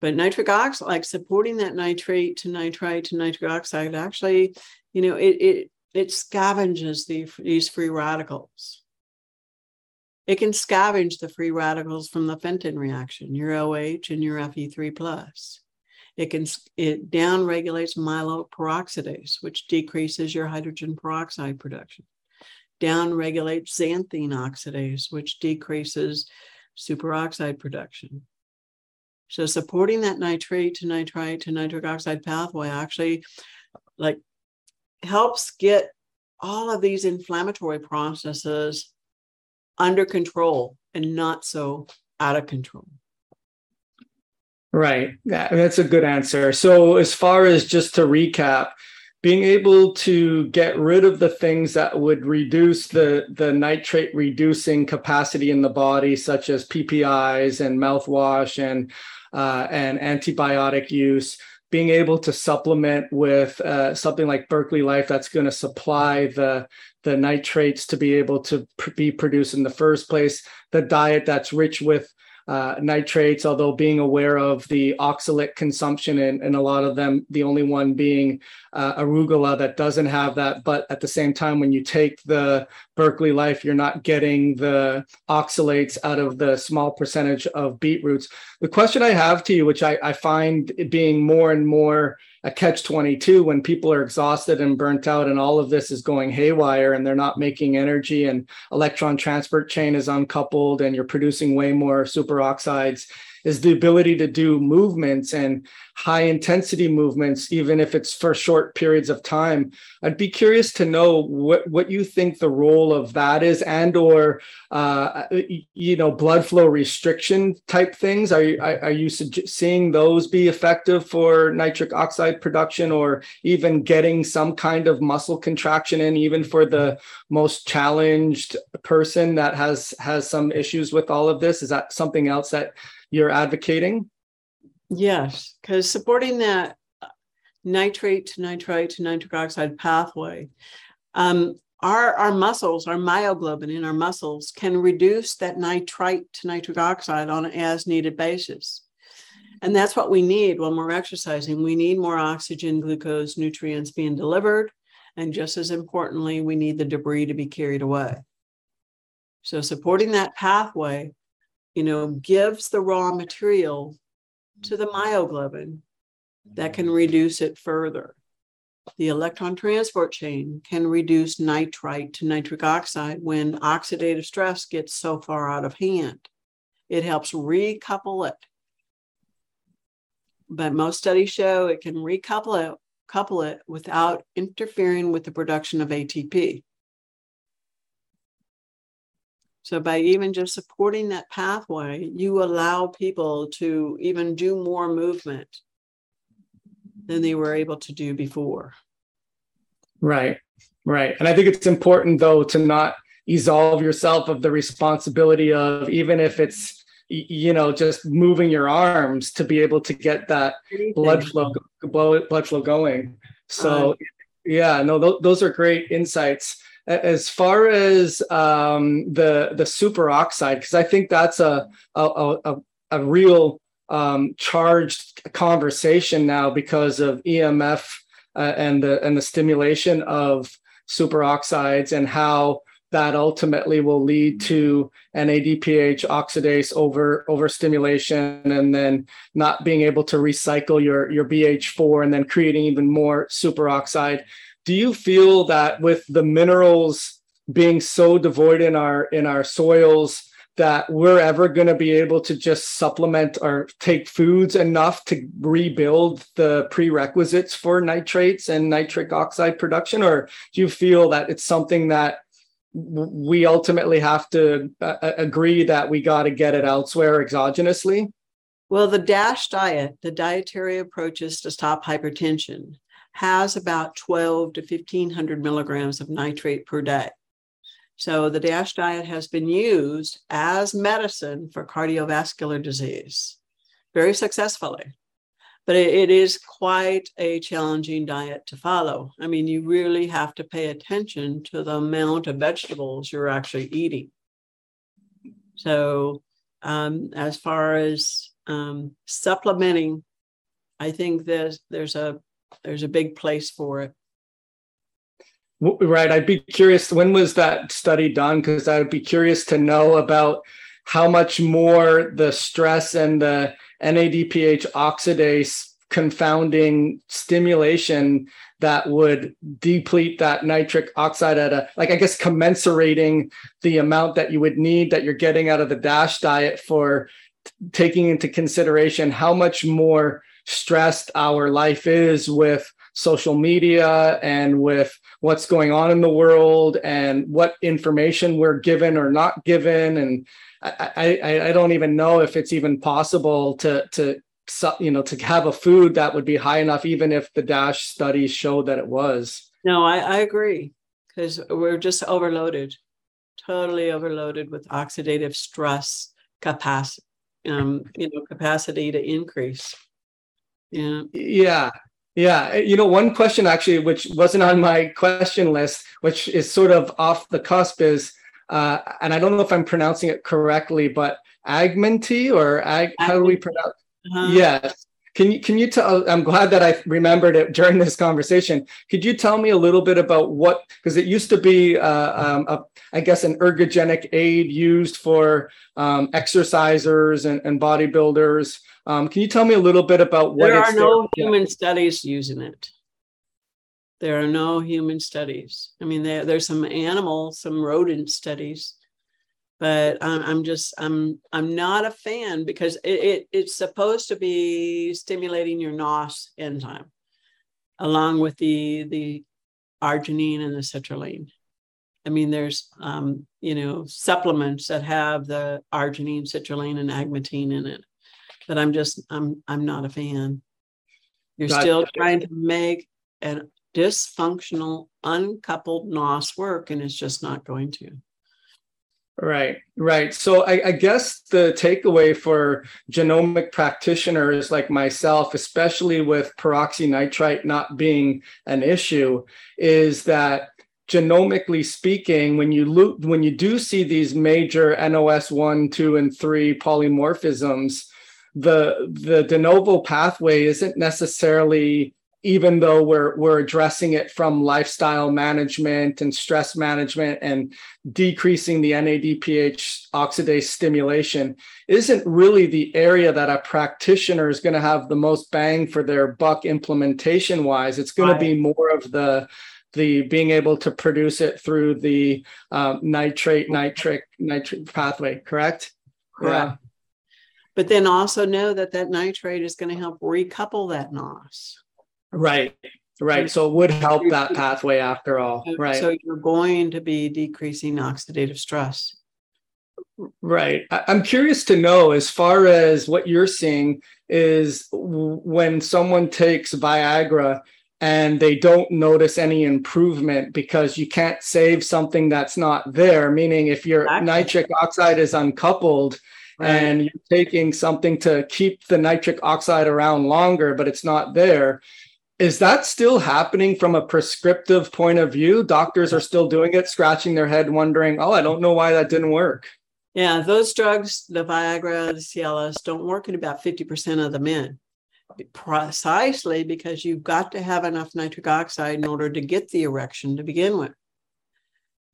But nitric oxide, like supporting that nitrate to nitrite to nitric oxide, actually, you know, it it it scavenges the, these free radicals. It can scavenge the free radicals from the Fenton reaction, your OH and your Fe3 plus. It can it downregulates myeloperoxidase, which decreases your hydrogen peroxide production. Downregulates xanthine oxidase, which decreases superoxide production. So supporting that nitrate to nitrite to nitric oxide pathway actually like helps get all of these inflammatory processes under control and not so out of control. Right. That's a good answer. So, as far as just to recap, being able to get rid of the things that would reduce the, the nitrate reducing capacity in the body, such as PPIs and mouthwash and uh, and antibiotic use, being able to supplement with uh, something like Berkeley Life that's going to supply the the nitrates to be able to pr- be produced in the first place, the diet that's rich with uh, nitrates, although being aware of the oxalate consumption and, and a lot of them, the only one being uh, arugula that doesn't have that. But at the same time, when you take the Berkeley Life, you're not getting the oxalates out of the small percentage of beetroots. The question I have to you, which I, I find being more and more a catch 22 when people are exhausted and burnt out and all of this is going haywire and they're not making energy and electron transport chain is uncoupled and you're producing way more superoxides is the ability to do movements and high intensity movements, even if it's for short periods of time. I'd be curious to know what, what you think the role of that is and or, uh, you know, blood flow restriction type things. Are you, are you seeing those be effective for nitric oxide production or even getting some kind of muscle contraction in, even for the most challenged person that has has some issues with all of this? Is that something else that you're advocating? Yes, because supporting that nitrate to nitrite to nitric oxide pathway, um, our, our muscles, our myoglobin in our muscles can reduce that nitrite to nitric oxide on an as needed basis. And that's what we need when we're exercising. We need more oxygen, glucose, nutrients being delivered. And just as importantly, we need the debris to be carried away. So supporting that pathway, you know, gives the raw material to the myoglobin that can reduce it further. The electron transport chain can reduce nitrite to nitric oxide when oxidative stress gets so far out of hand. It helps recouple it. But most studies show it can recouple it, couple it without interfering with the production of ATP. So by even just supporting that pathway, you allow people to even do more movement than they were able to do before. Right. Right. And I think it's important though to not absolve yourself of the responsibility of even if it's you know just moving your arms to be able to get that Anything. blood flow blood flow going. So uh-huh. yeah, no th- those are great insights as far as um, the the superoxide, because I think that's a a, a, a real um, charged conversation now because of EMF uh, and the and the stimulation of superoxides and how that ultimately will lead to NADPH oxidase over overstimulation and then not being able to recycle your your BH4 and then creating even more superoxide do you feel that with the minerals being so devoid in our in our soils that we're ever going to be able to just supplement or take foods enough to rebuild the prerequisites for nitrates and nitric oxide production? Or do you feel that it's something that we ultimately have to uh, uh agree that we got to get it elsewhere exogenously? Well the dash diet the dietary approaches to stop hypertension has about 12 to 1500 milligrams of nitrate per day. So the DASH diet has been used as medicine for cardiovascular disease very successfully. But it, is quite a challenging diet to follow. I mean, you really have to pay attention to the amount of vegetables you're actually eating. So, um, as far as um, supplementing, I think there's there's a there's a big place for it. Right. I'd be curious, when was that study done? Because I would be curious to know about how much more the stress and the NADPH oxidase confounding stimulation that would deplete that nitric oxide at a like i guess commensurating the amount that you would need that you're getting out of the dash diet for t- taking into consideration how much more stressed our life is with social media and with what's going on in the world and what information we're given or not given. And I, I, I don't even know if it's even possible to to you know to have a food that would be high enough even if the dash studies showed that it was. No i, I agree because we're just overloaded totally overloaded with oxidative stress capacity um, you know capacity to increase yeah. Yeah. Yeah. You know, one question actually, which wasn't on my question list, which is sort of off the cusp, is, uh, and I don't know if I'm pronouncing it correctly, but Agmenty or ag, how do we pronounce? Uh-huh. Yes. Can you can you tell? I'm glad that I remembered it during this conversation. Could you tell me a little bit about what? Because it used to be, uh, um, a, I guess, an ergogenic aid used for um, exercisers and, and bodybuilders. Um, can you tell me a little bit about what? There are no there? human yeah. studies using it. There are no human studies. I mean, there, there's some animal, some rodent studies, but I'm, I'm just I'm I'm not a fan because it, it it's supposed to be stimulating your NOS enzyme along with the the arginine and the citrulline. I mean, there's um, you know supplements that have the arginine, citrulline, and agmatine in it, but I'm just I'm I'm not a fan. You're still trying to make an dysfunctional, uncoupled NOS work, and it's just not going to. Right, right. So I, I, guess the takeaway for genomic practitioners like myself, especially with peroxynitrite not being an issue, is that genomically speaking, when you look, when you do see these major NOS one, two, and three polymorphisms, the the de novo pathway isn't necessarily even though we're we're addressing it from lifestyle management and stress management and decreasing the NADPH oxidase stimulation isn't really the area that a practitioner is going to have the most bang for their buck implementation wise it's going right. to be more of the the being able to produce it through the um, nitrate nitric nitrate pathway correct correct yeah. but then also know that that nitrate is going to help recouple that NOS Right. Right. So it would help that pathway after all. Right. So you're going to be decreasing oxidative stress. Right. I'm curious to know as far as what you're seeing is when someone takes Viagra and they don't notice any improvement because you can't save something that's not there. Meaning, if your exactly. nitric oxide is uncoupled, Right. and you're taking something to keep the nitric oxide around longer, but it's not there, is that still happening from a prescriptive point of view? Doctors are still doing it, scratching their head, wondering, oh, I don't know why that didn't work. Yeah, those drugs, the Viagra, the Cialis, don't work in about 50% of the men. Precisely because you've got to have enough nitric oxide in order to get the erection to begin with.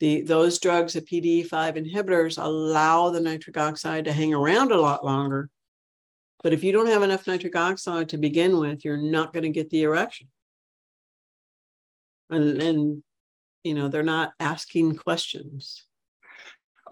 The, those drugs, the PDE5 inhibitors, allow the nitric oxide to hang around a lot longer but if you don't have enough nitric oxide to begin with, you're not going to get the erection. And, you know, they're not asking questions.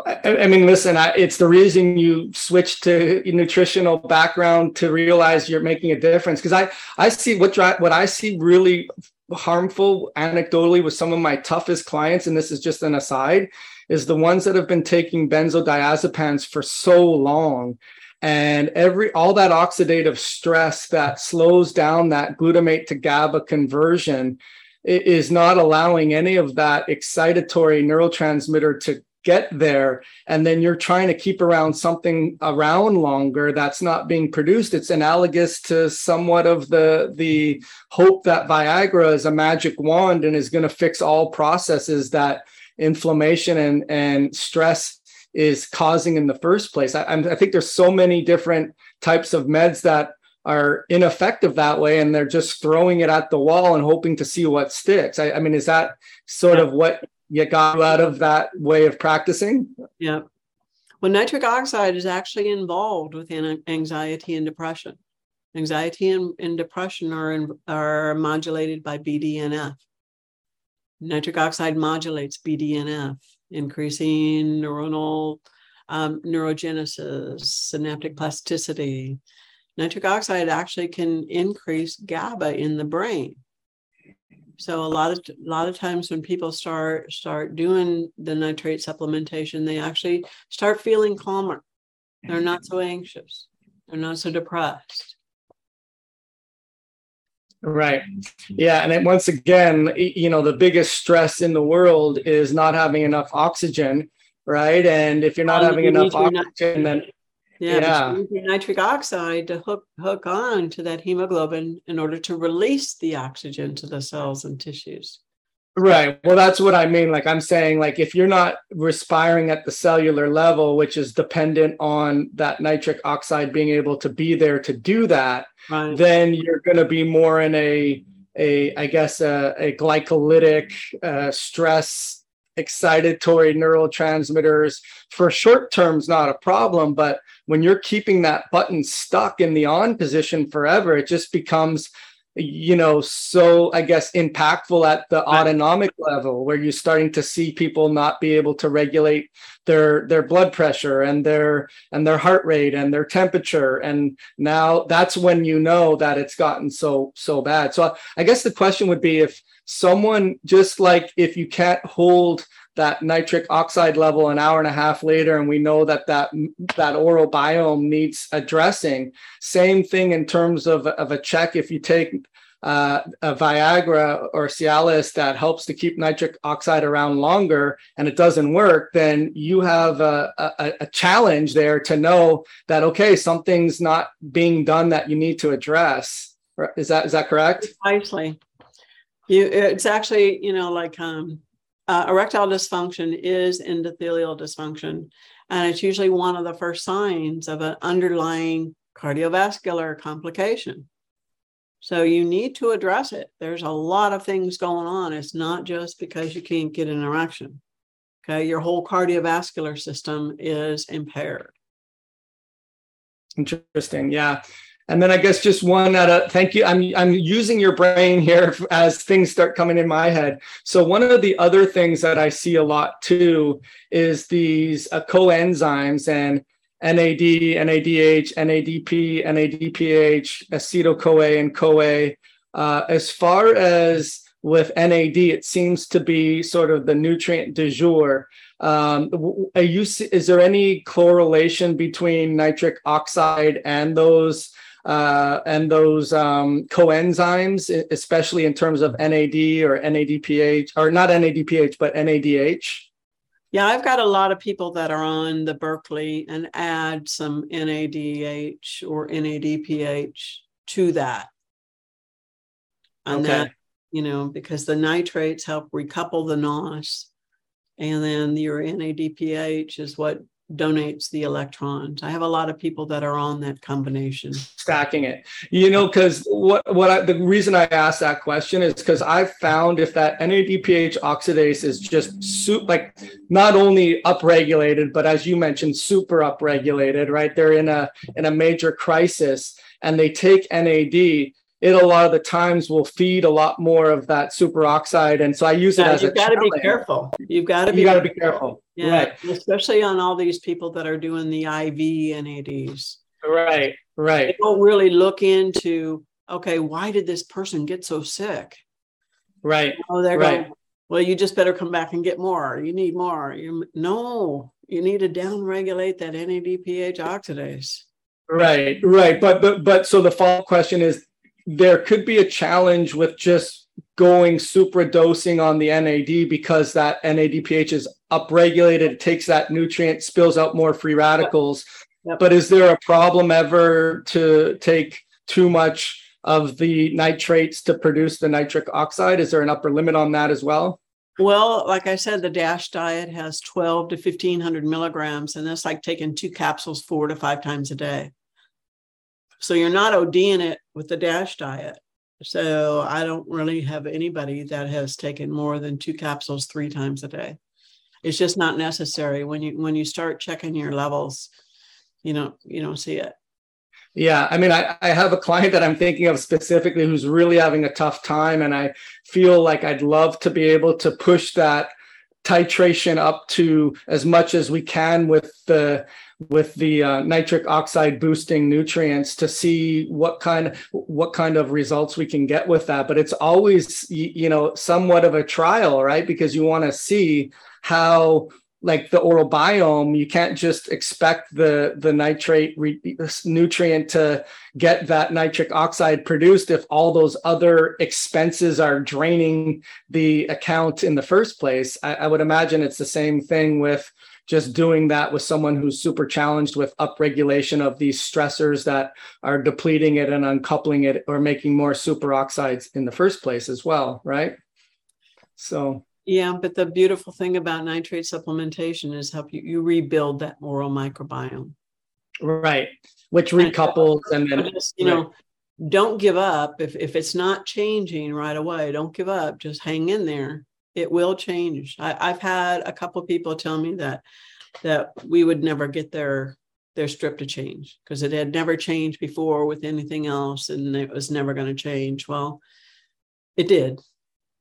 I, I mean, listen, I, it's the reason you switch to nutritional background to realize you're making a difference. Because I, I see what what I see really harmful anecdotally with some of my toughest clients, and this is just an aside, is the ones that have been taking benzodiazepines for so long and every all that oxidative stress that slows down that glutamate to GABA conversion is not allowing any of that excitatory neurotransmitter to get there. And then you're trying to keep around something around longer that's not being produced. It's analogous to somewhat of the the hope that viagra is a magic wand and is going to fix all processes that inflammation and and stress is causing in the first place. I, I think there's so many different types of meds that are ineffective that way and they're just throwing it at the wall and hoping to see what sticks. I, I mean, is that sort of what you got out of that way of practicing? Yeah. Well, nitric oxide is actually involved within anxiety and depression. Anxiety and, and depression are, in, are modulated by BDNF. Nitric oxide modulates BDNF increasing neuronal um, neurogenesis, synaptic plasticity. Nitric oxide actually can increase GABA in the brain. So a lot of a lot of times when people start start doing the nitrate supplementation, they actually start feeling calmer. They're not so anxious. They're not so depressed. Right. Yeah. And then once again, you know, the biggest stress in the world is not having enough oxygen. Right. And if you're not having enough oxygen, then yeah, yeah. you need nitric oxide to hook hook on to that hemoglobin in order to release the oxygen to the cells and tissues. Right. Well, that's what I mean. Like I'm saying, like if you're not respiring at the cellular level, which is dependent on that nitric oxide being able to be there to do that, right. then you're going to be more in a a I guess a, a glycolytic uh, stress excitatory neurotransmitters for short terms not a problem but when you're keeping that button stuck in the on position forever it just becomes you know so i guess impactful at the autonomic level where you're starting to see people not be able to regulate their their blood pressure and their and their heart rate and their temperature. And now that's when you know that it's gotten so so bad. So i guess the question would be if someone just like if you can't hold that nitric oxide level an hour and a half later and we know that that that oral biome needs addressing same thing in terms of, of a check if you take uh, a Viagra or Cialis that helps to keep nitric oxide around longer and it doesn't work, then you have a, a, a, challenge there to know that okay, something's not being done that you need to address. Is that is that correct? Precisely. You, it's actually you know like um, uh, erectile dysfunction is endothelial dysfunction, and it's usually one of the first signs of an underlying cardiovascular complication. So you need to address it. There's a lot of things going on. It's not just because you can't get an erection. Okay, your whole cardiovascular system is impaired. Interesting. Yeah. And then I guess just one at a thank you. I'm I'm using your brain here as things start coming in my head. So one of the other things that I see a lot too is these uh, coenzymes and NAD, NADH, NADP, NADPH, acetyl CoA, and CoA. Uh, as far as with NAD, it seems to be sort of the nutrient du jour. Um, you, is there any correlation between nitric oxide and those uh, and those um, coenzymes, especially in terms of NAD or NADPH, or not NADPH, but NADH? Yeah, I've got a lot of people that are on the Berkeley and add some NADH or NADPH to that. And okay. that, you know, because the nitrates help recouple the NOS. And then your NADPH is what donates the electrons. I have a lot of people that are on that combination. Stacking it. You know, because what what I, the reason I asked that question is because I've found if that NADPH oxidase is just su- like not only upregulated, but as you mentioned, super upregulated, right? They're in a in a major crisis and they take NAD it a lot of the times will feed a lot more of that superoxide. And so I use it as you've got to be careful. You've got to be, you got to be careful. Yeah. Right. Especially on all these people that are doing the IV NADs. Right. Right. They don't really look into, okay, why did this person get so sick? Right. Oh, they're right. going, well, you just better come back and get more. You need more. You no, you need to downregulate that NADPH oxidase. Right, right. But but but so the follow question is there could be a challenge with just going super dosing on the NAD because that NADPH is upregulated. It takes that nutrient, spills out more free radicals. Yep. But is there a problem ever to take too much of the nitrates to produce the nitric oxide? Is there an upper limit on that as well? Well, like I said, the DASH diet has 12 to 1500 milligrams, and that's like taking two capsules four to five times a day. So you're not ODing it with the DASH diet. So I don't really have anybody that has taken more than two capsules three times a day. It's just not necessary when you when you start checking your levels, you know, you don't see it. Yeah, I mean, I, I have a client that I'm thinking of specifically who's really having a tough time, and I feel like I'd love to be able to push that titration up to as much as we can with the with the uh, nitric oxide boosting nutrients to see what kind what kind of results we can get with that. But it's always you know somewhat of a trial right? Because you want to see how like the oral biome you can't just expect the the nitrate re- nutrient to get that nitric oxide produced if all those other expenses are draining the account in the first place I, I would imagine it's the same thing with just doing that with someone who's super challenged with upregulation of these stressors that are depleting it and uncoupling it or making more superoxides in the first place as well, right? So yeah, but the beautiful thing about nitrate supplementation is help you you rebuild that oral microbiome. Right. Which recouples and then just, you right. know, don't give up if if it's not changing right away. Don't give up. Just hang in there it will change. I, have had a couple people tell me that that we would never get there their strip to change because it had never changed before with anything else and it was never going to change. Well, it did.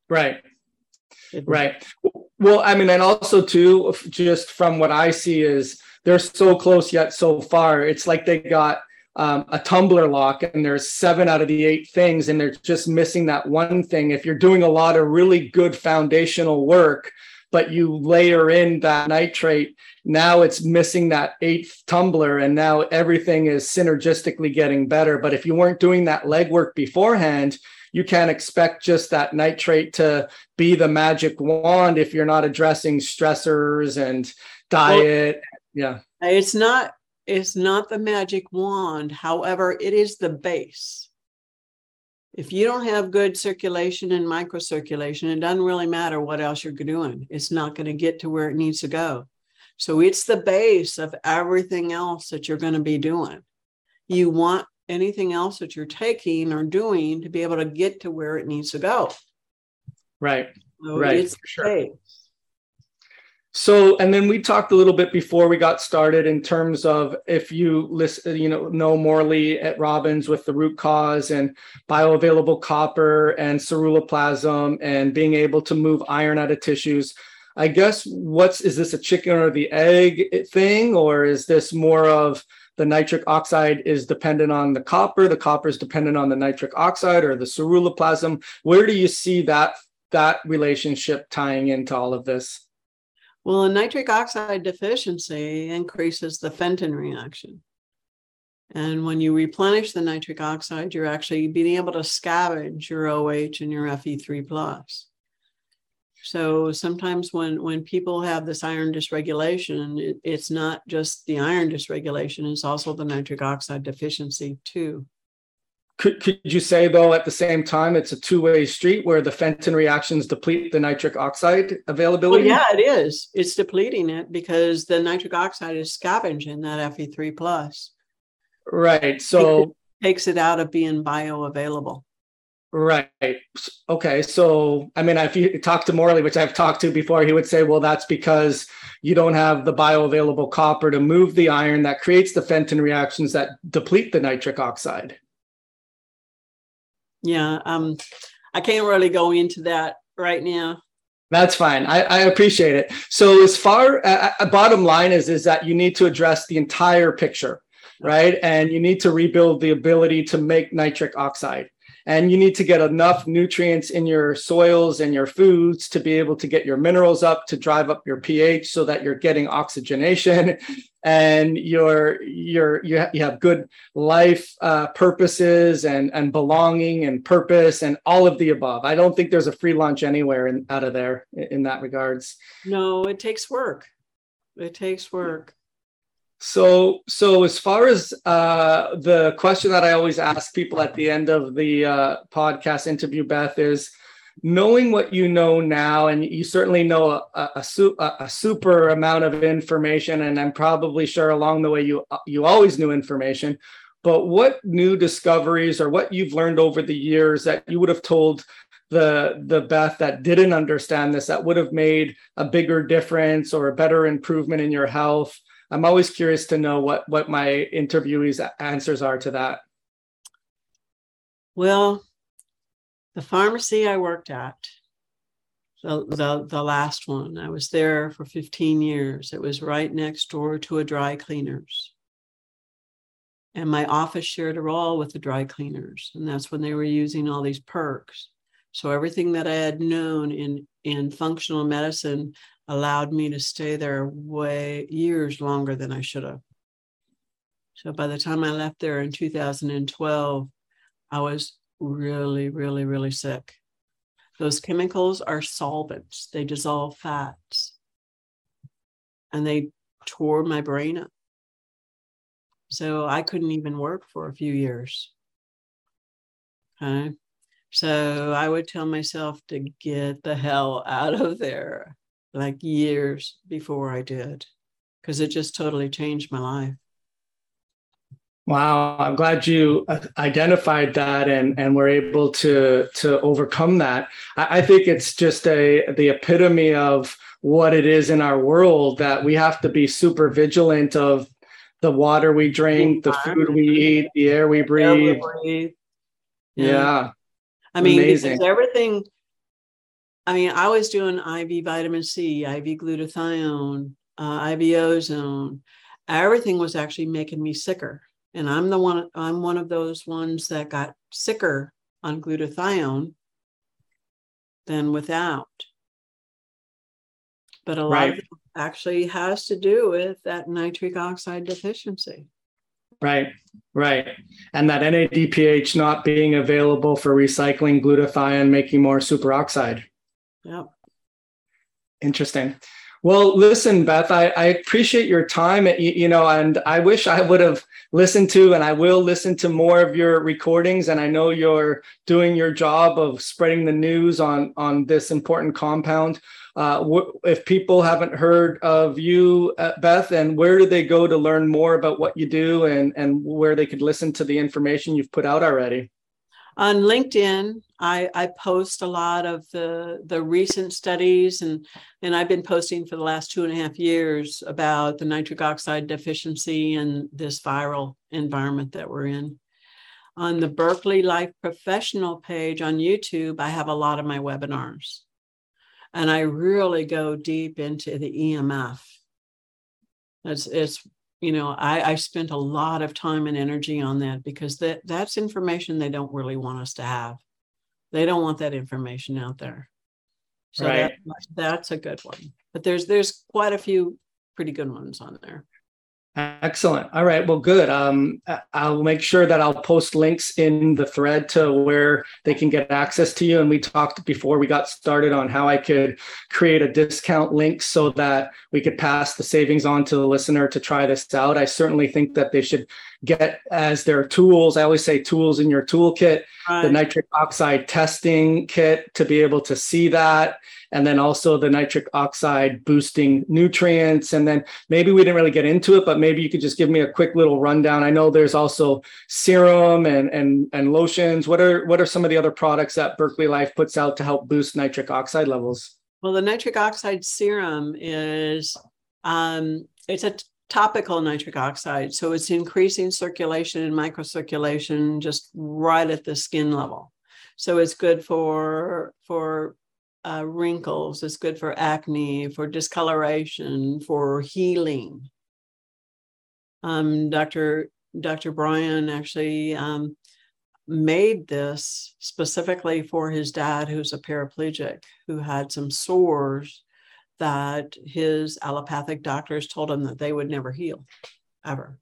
Right. It right. Well, I mean, and also too, just from what I see is they're so close yet so far. It's like they got um, a tumbler lock and there's seven out of the eight things and they're just missing that one thing. If you're doing a lot of really good foundational work, but you layer in that nitrate, now it's missing that eighth tumbler and now everything is synergistically getting better. But if you weren't doing that legwork beforehand, you can't expect just that nitrate to be the magic wand if you're not addressing stressors and diet. Well, yeah. It's not it's not the magic wand. However, it is the base. If you don't have good circulation and microcirculation, it doesn't really matter what else you're doing. It's not going to get to where it needs to go. So it's the base of everything else that you're going to be doing. You want anything else that you're taking or doing to be able to get to where it needs to go. Right. So right. It's sure. So, and then we talked a little bit before we got started in terms of if you listen, you know, know Morley at Robbins with the root cause and bioavailable copper and ceruloplasmin and being able to move iron out of tissues. I guess what's is this a chicken or the egg thing, or is this more of the nitric oxide is dependent on the copper, the copper is dependent on the nitric oxide or the ceruloplasmin. Where do you see that that relationship tying into all of this? Well, a nitric oxide deficiency increases the Fenton reaction. And when you replenish the nitric oxide, you're actually being able to scavenge your OH and your Fe3 plus. So sometimes when when people have this iron dysregulation, it, it's not just the iron dysregulation; it's also the nitric oxide deficiency too. Could, could you say though at the same time it's a two-way street where the Fenton reactions deplete the nitric oxide availability? Well, yeah, it is. It's depleting it because the nitric oxide is scavenging that Fe3 plus. Right. So it takes it out of being bioavailable. Right. Okay. So, I mean, if you talk to Morley, which I've talked to before, he would say, well, that's because you don't have the bioavailable copper to move the iron that creates the Fenton reactions that deplete the nitric oxide. Yeah. Um, I can't really go into that right now. That's fine. I, I appreciate it. So, as far uh, bottom line is, is that you need to address the entire picture, right? And you need to rebuild the ability to make nitric oxide and you need to get enough nutrients in your soils and your foods to be able to get your minerals up to drive up your pH so that you're getting oxygenation and you're you're you, ha- you have good life uh, purposes and and belonging and purpose and all of the above. I don't think there's a free lunch anywhere in, out of there in, in that regards. No, it takes work. It takes work. So, so as far as uh, the question that I always ask people at the end of the uh, podcast interview, Beth, is knowing what you know now, and you certainly know a, a, a, a, super amount of information, and I'm probably sure along the way you you always knew information. But what new discoveries or what you've learned over the years that you would have told the the Beth that didn't understand this that would have made a bigger difference or a better improvement in your health? I'm always curious to know what what my interviewees' answers are to that. Well, the pharmacy I worked at, the, the, the last one, I was there for 15 years. It was right next door to a dry cleaners. And my office shared a wall with the dry cleaners. And that's when they were using all these percs. So everything that I had known in, in functional medicine, allowed me to stay there way years longer than I should have. So by the time I left there in 2012, I was really, really, really sick. Those chemicals are solvents, they dissolve fats, and they tore my brain up. So I couldn't even work for a few years. Okay. So I would tell myself to get the hell out of there like years before I did because it just totally changed my life. Wow, I'm glad you uh, identified that and and were able to to overcome that. I, I think it's just a the epitome of what it is in our world that we have to be super vigilant of the water we drink, the food we eat, the air we breathe. Air we breathe. Yeah. yeah. I mean, Amazing. because everything, I mean, I was doing IV vitamin C, IV glutathione, uh, IV ozone. Everything was actually making me sicker. And I'm the one, I'm one of those ones that got sicker on glutathione than without. But a lot right. of it actually has to do with that nitric oxide deficiency. Right, right. And that NADPH not being available for recycling glutathione, making more superoxide. Yep. Interesting. Well, listen, Beth, I, I appreciate your time, you, you know, and I wish I would have listened to, and I will listen to more of your recordings. And I know you're doing your job of spreading the news on on this important compound. Uh, if people haven't heard of you, uh, Beth, and where do they go to learn more about what you do, and and where they could listen to the information you've put out already? On LinkedIn, I, I post a lot of the the recent studies, and and I've been posting for the last two and a half years about the nitric oxide deficiency and this viral environment that we're in. On the Berkeley Life Professional page on YouTube, I have a lot of my webinars, and I really go deep into the EMF. It's it's you know I, I spent a lot of time and energy on that because that that's information they don't really want us to have. They don't want that information out there. So right. that, that's a good one. But there's there's quite a few pretty good ones on there Excellent. All right. Well, good. Um, I'll make sure that I'll post links in the thread to where they can get access to you. And we talked before we got started on how I could create a discount link so that we could pass the savings on to the listener to try this out. I certainly think that they should get as their tools. I always say tools in your toolkit, right. the nitric oxide testing kit to be able to see that and then also the nitric oxide boosting nutrients. And then maybe we didn't really get into it, but maybe you could just give me a quick little rundown. I know there's also serum and and and lotions. What are what are some of the other products that Berkeley Life puts out to help boost nitric oxide levels? Well, the nitric oxide serum is um, it's a topical nitric oxide. So it's increasing circulation and microcirculation just right at the skin level. So it's good for for uh, wrinkles. It's good for acne, for discoloration, for healing. Um, Dr. Dr. Bryan actually um, made this specifically for his dad, who's a paraplegic, who had some sores that his allopathic doctors told him that they would never heal, ever.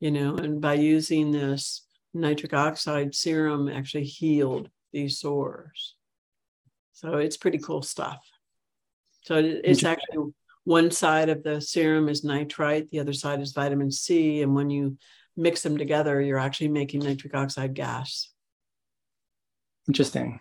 You know, and by using this nitric oxide serum, actually healed these sores. So it's pretty cool stuff. So it's actually one side of the serum is nitrite, the other side is vitamin C. And when you mix them together, you're actually making nitric oxide gas. Interesting.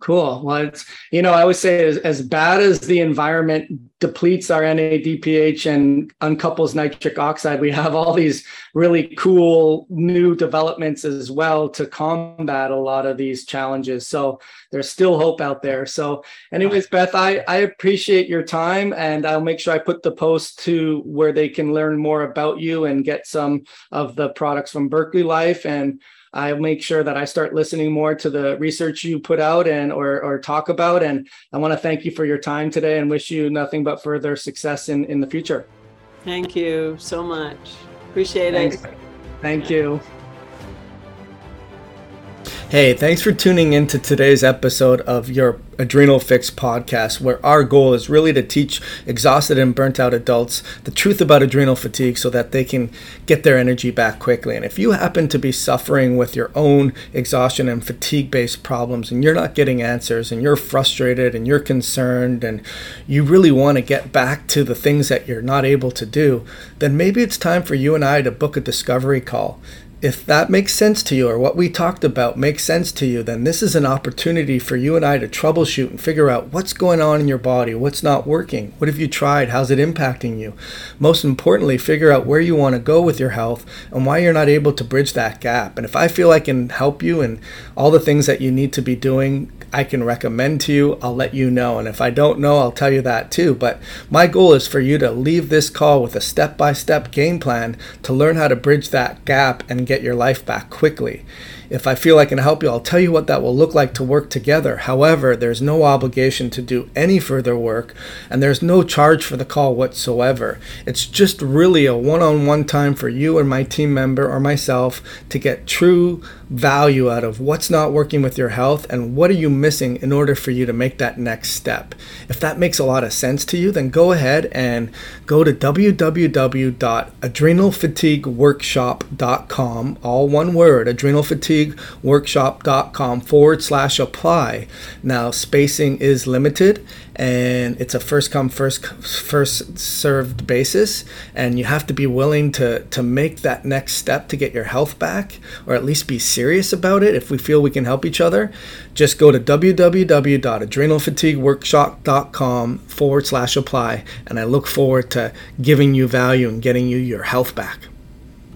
Cool. Well, it's, you know, I would say as, as bad as the environment depletes our NADPH and uncouples nitric oxide, we have all these really cool new developments as well to combat a lot of these challenges. So there's still hope out there. So, anyways, Beth, I, I appreciate your time and I'll make sure I put the post to where they can learn more about you and get some of the products from Berkeley Life. And I make sure that I start listening more to the research you put out and or or talk about. And I want to thank you for your time today and wish you nothing but further success in in the future. Thank you so much. Appreciate Thanks. it. Thank you. Hey, thanks for tuning in to today's episode of your Adrenal Fix podcast, where our goal is really to teach exhausted and burnt out adults the truth about adrenal fatigue so that they can get their energy back quickly. And if you happen to be suffering with your own exhaustion and fatigue based problems and you're not getting answers and you're frustrated and you're concerned and you really want to get back to the things that you're not able to do, then maybe it's time for you and I to book a discovery call if that makes sense to you or what we talked about makes sense to you, then this is an opportunity for you and I to troubleshoot and figure out what's going on in your body, what's not working, what have you tried, how's it impacting you. Most importantly, figure out where you want to go with your health and why you're not able to bridge that gap. And if I feel I can help you and all the things that you need to be doing, I can recommend to you, I'll let you know. And if I don't know, I'll tell you that too. But my goal is for you to leave this call with a step by step game plan to learn how to bridge that gap and get your life back quickly. If I feel I can help you, I'll tell you what that will look like to work together. However, there's no obligation to do any further work, and there's no charge for the call whatsoever. It's just really a one on one time for you and my team member or myself to get true value out of what's not working with your health and what are you missing in order for you to make that next step. If that makes a lot of sense to you, then go ahead and go to www.adrenalfatigueworkshop.com, all one word, adrenalfatigueworkshop.com forward slash apply. Now, spacing is limited and it's a first come first first served basis and you have to be willing to to make that next step to get your health back or at least be serious about it if we feel we can help each other. Just go to www.adrenalfatigueworkshop.com forward slash apply and i look forward to giving you value and getting you your health back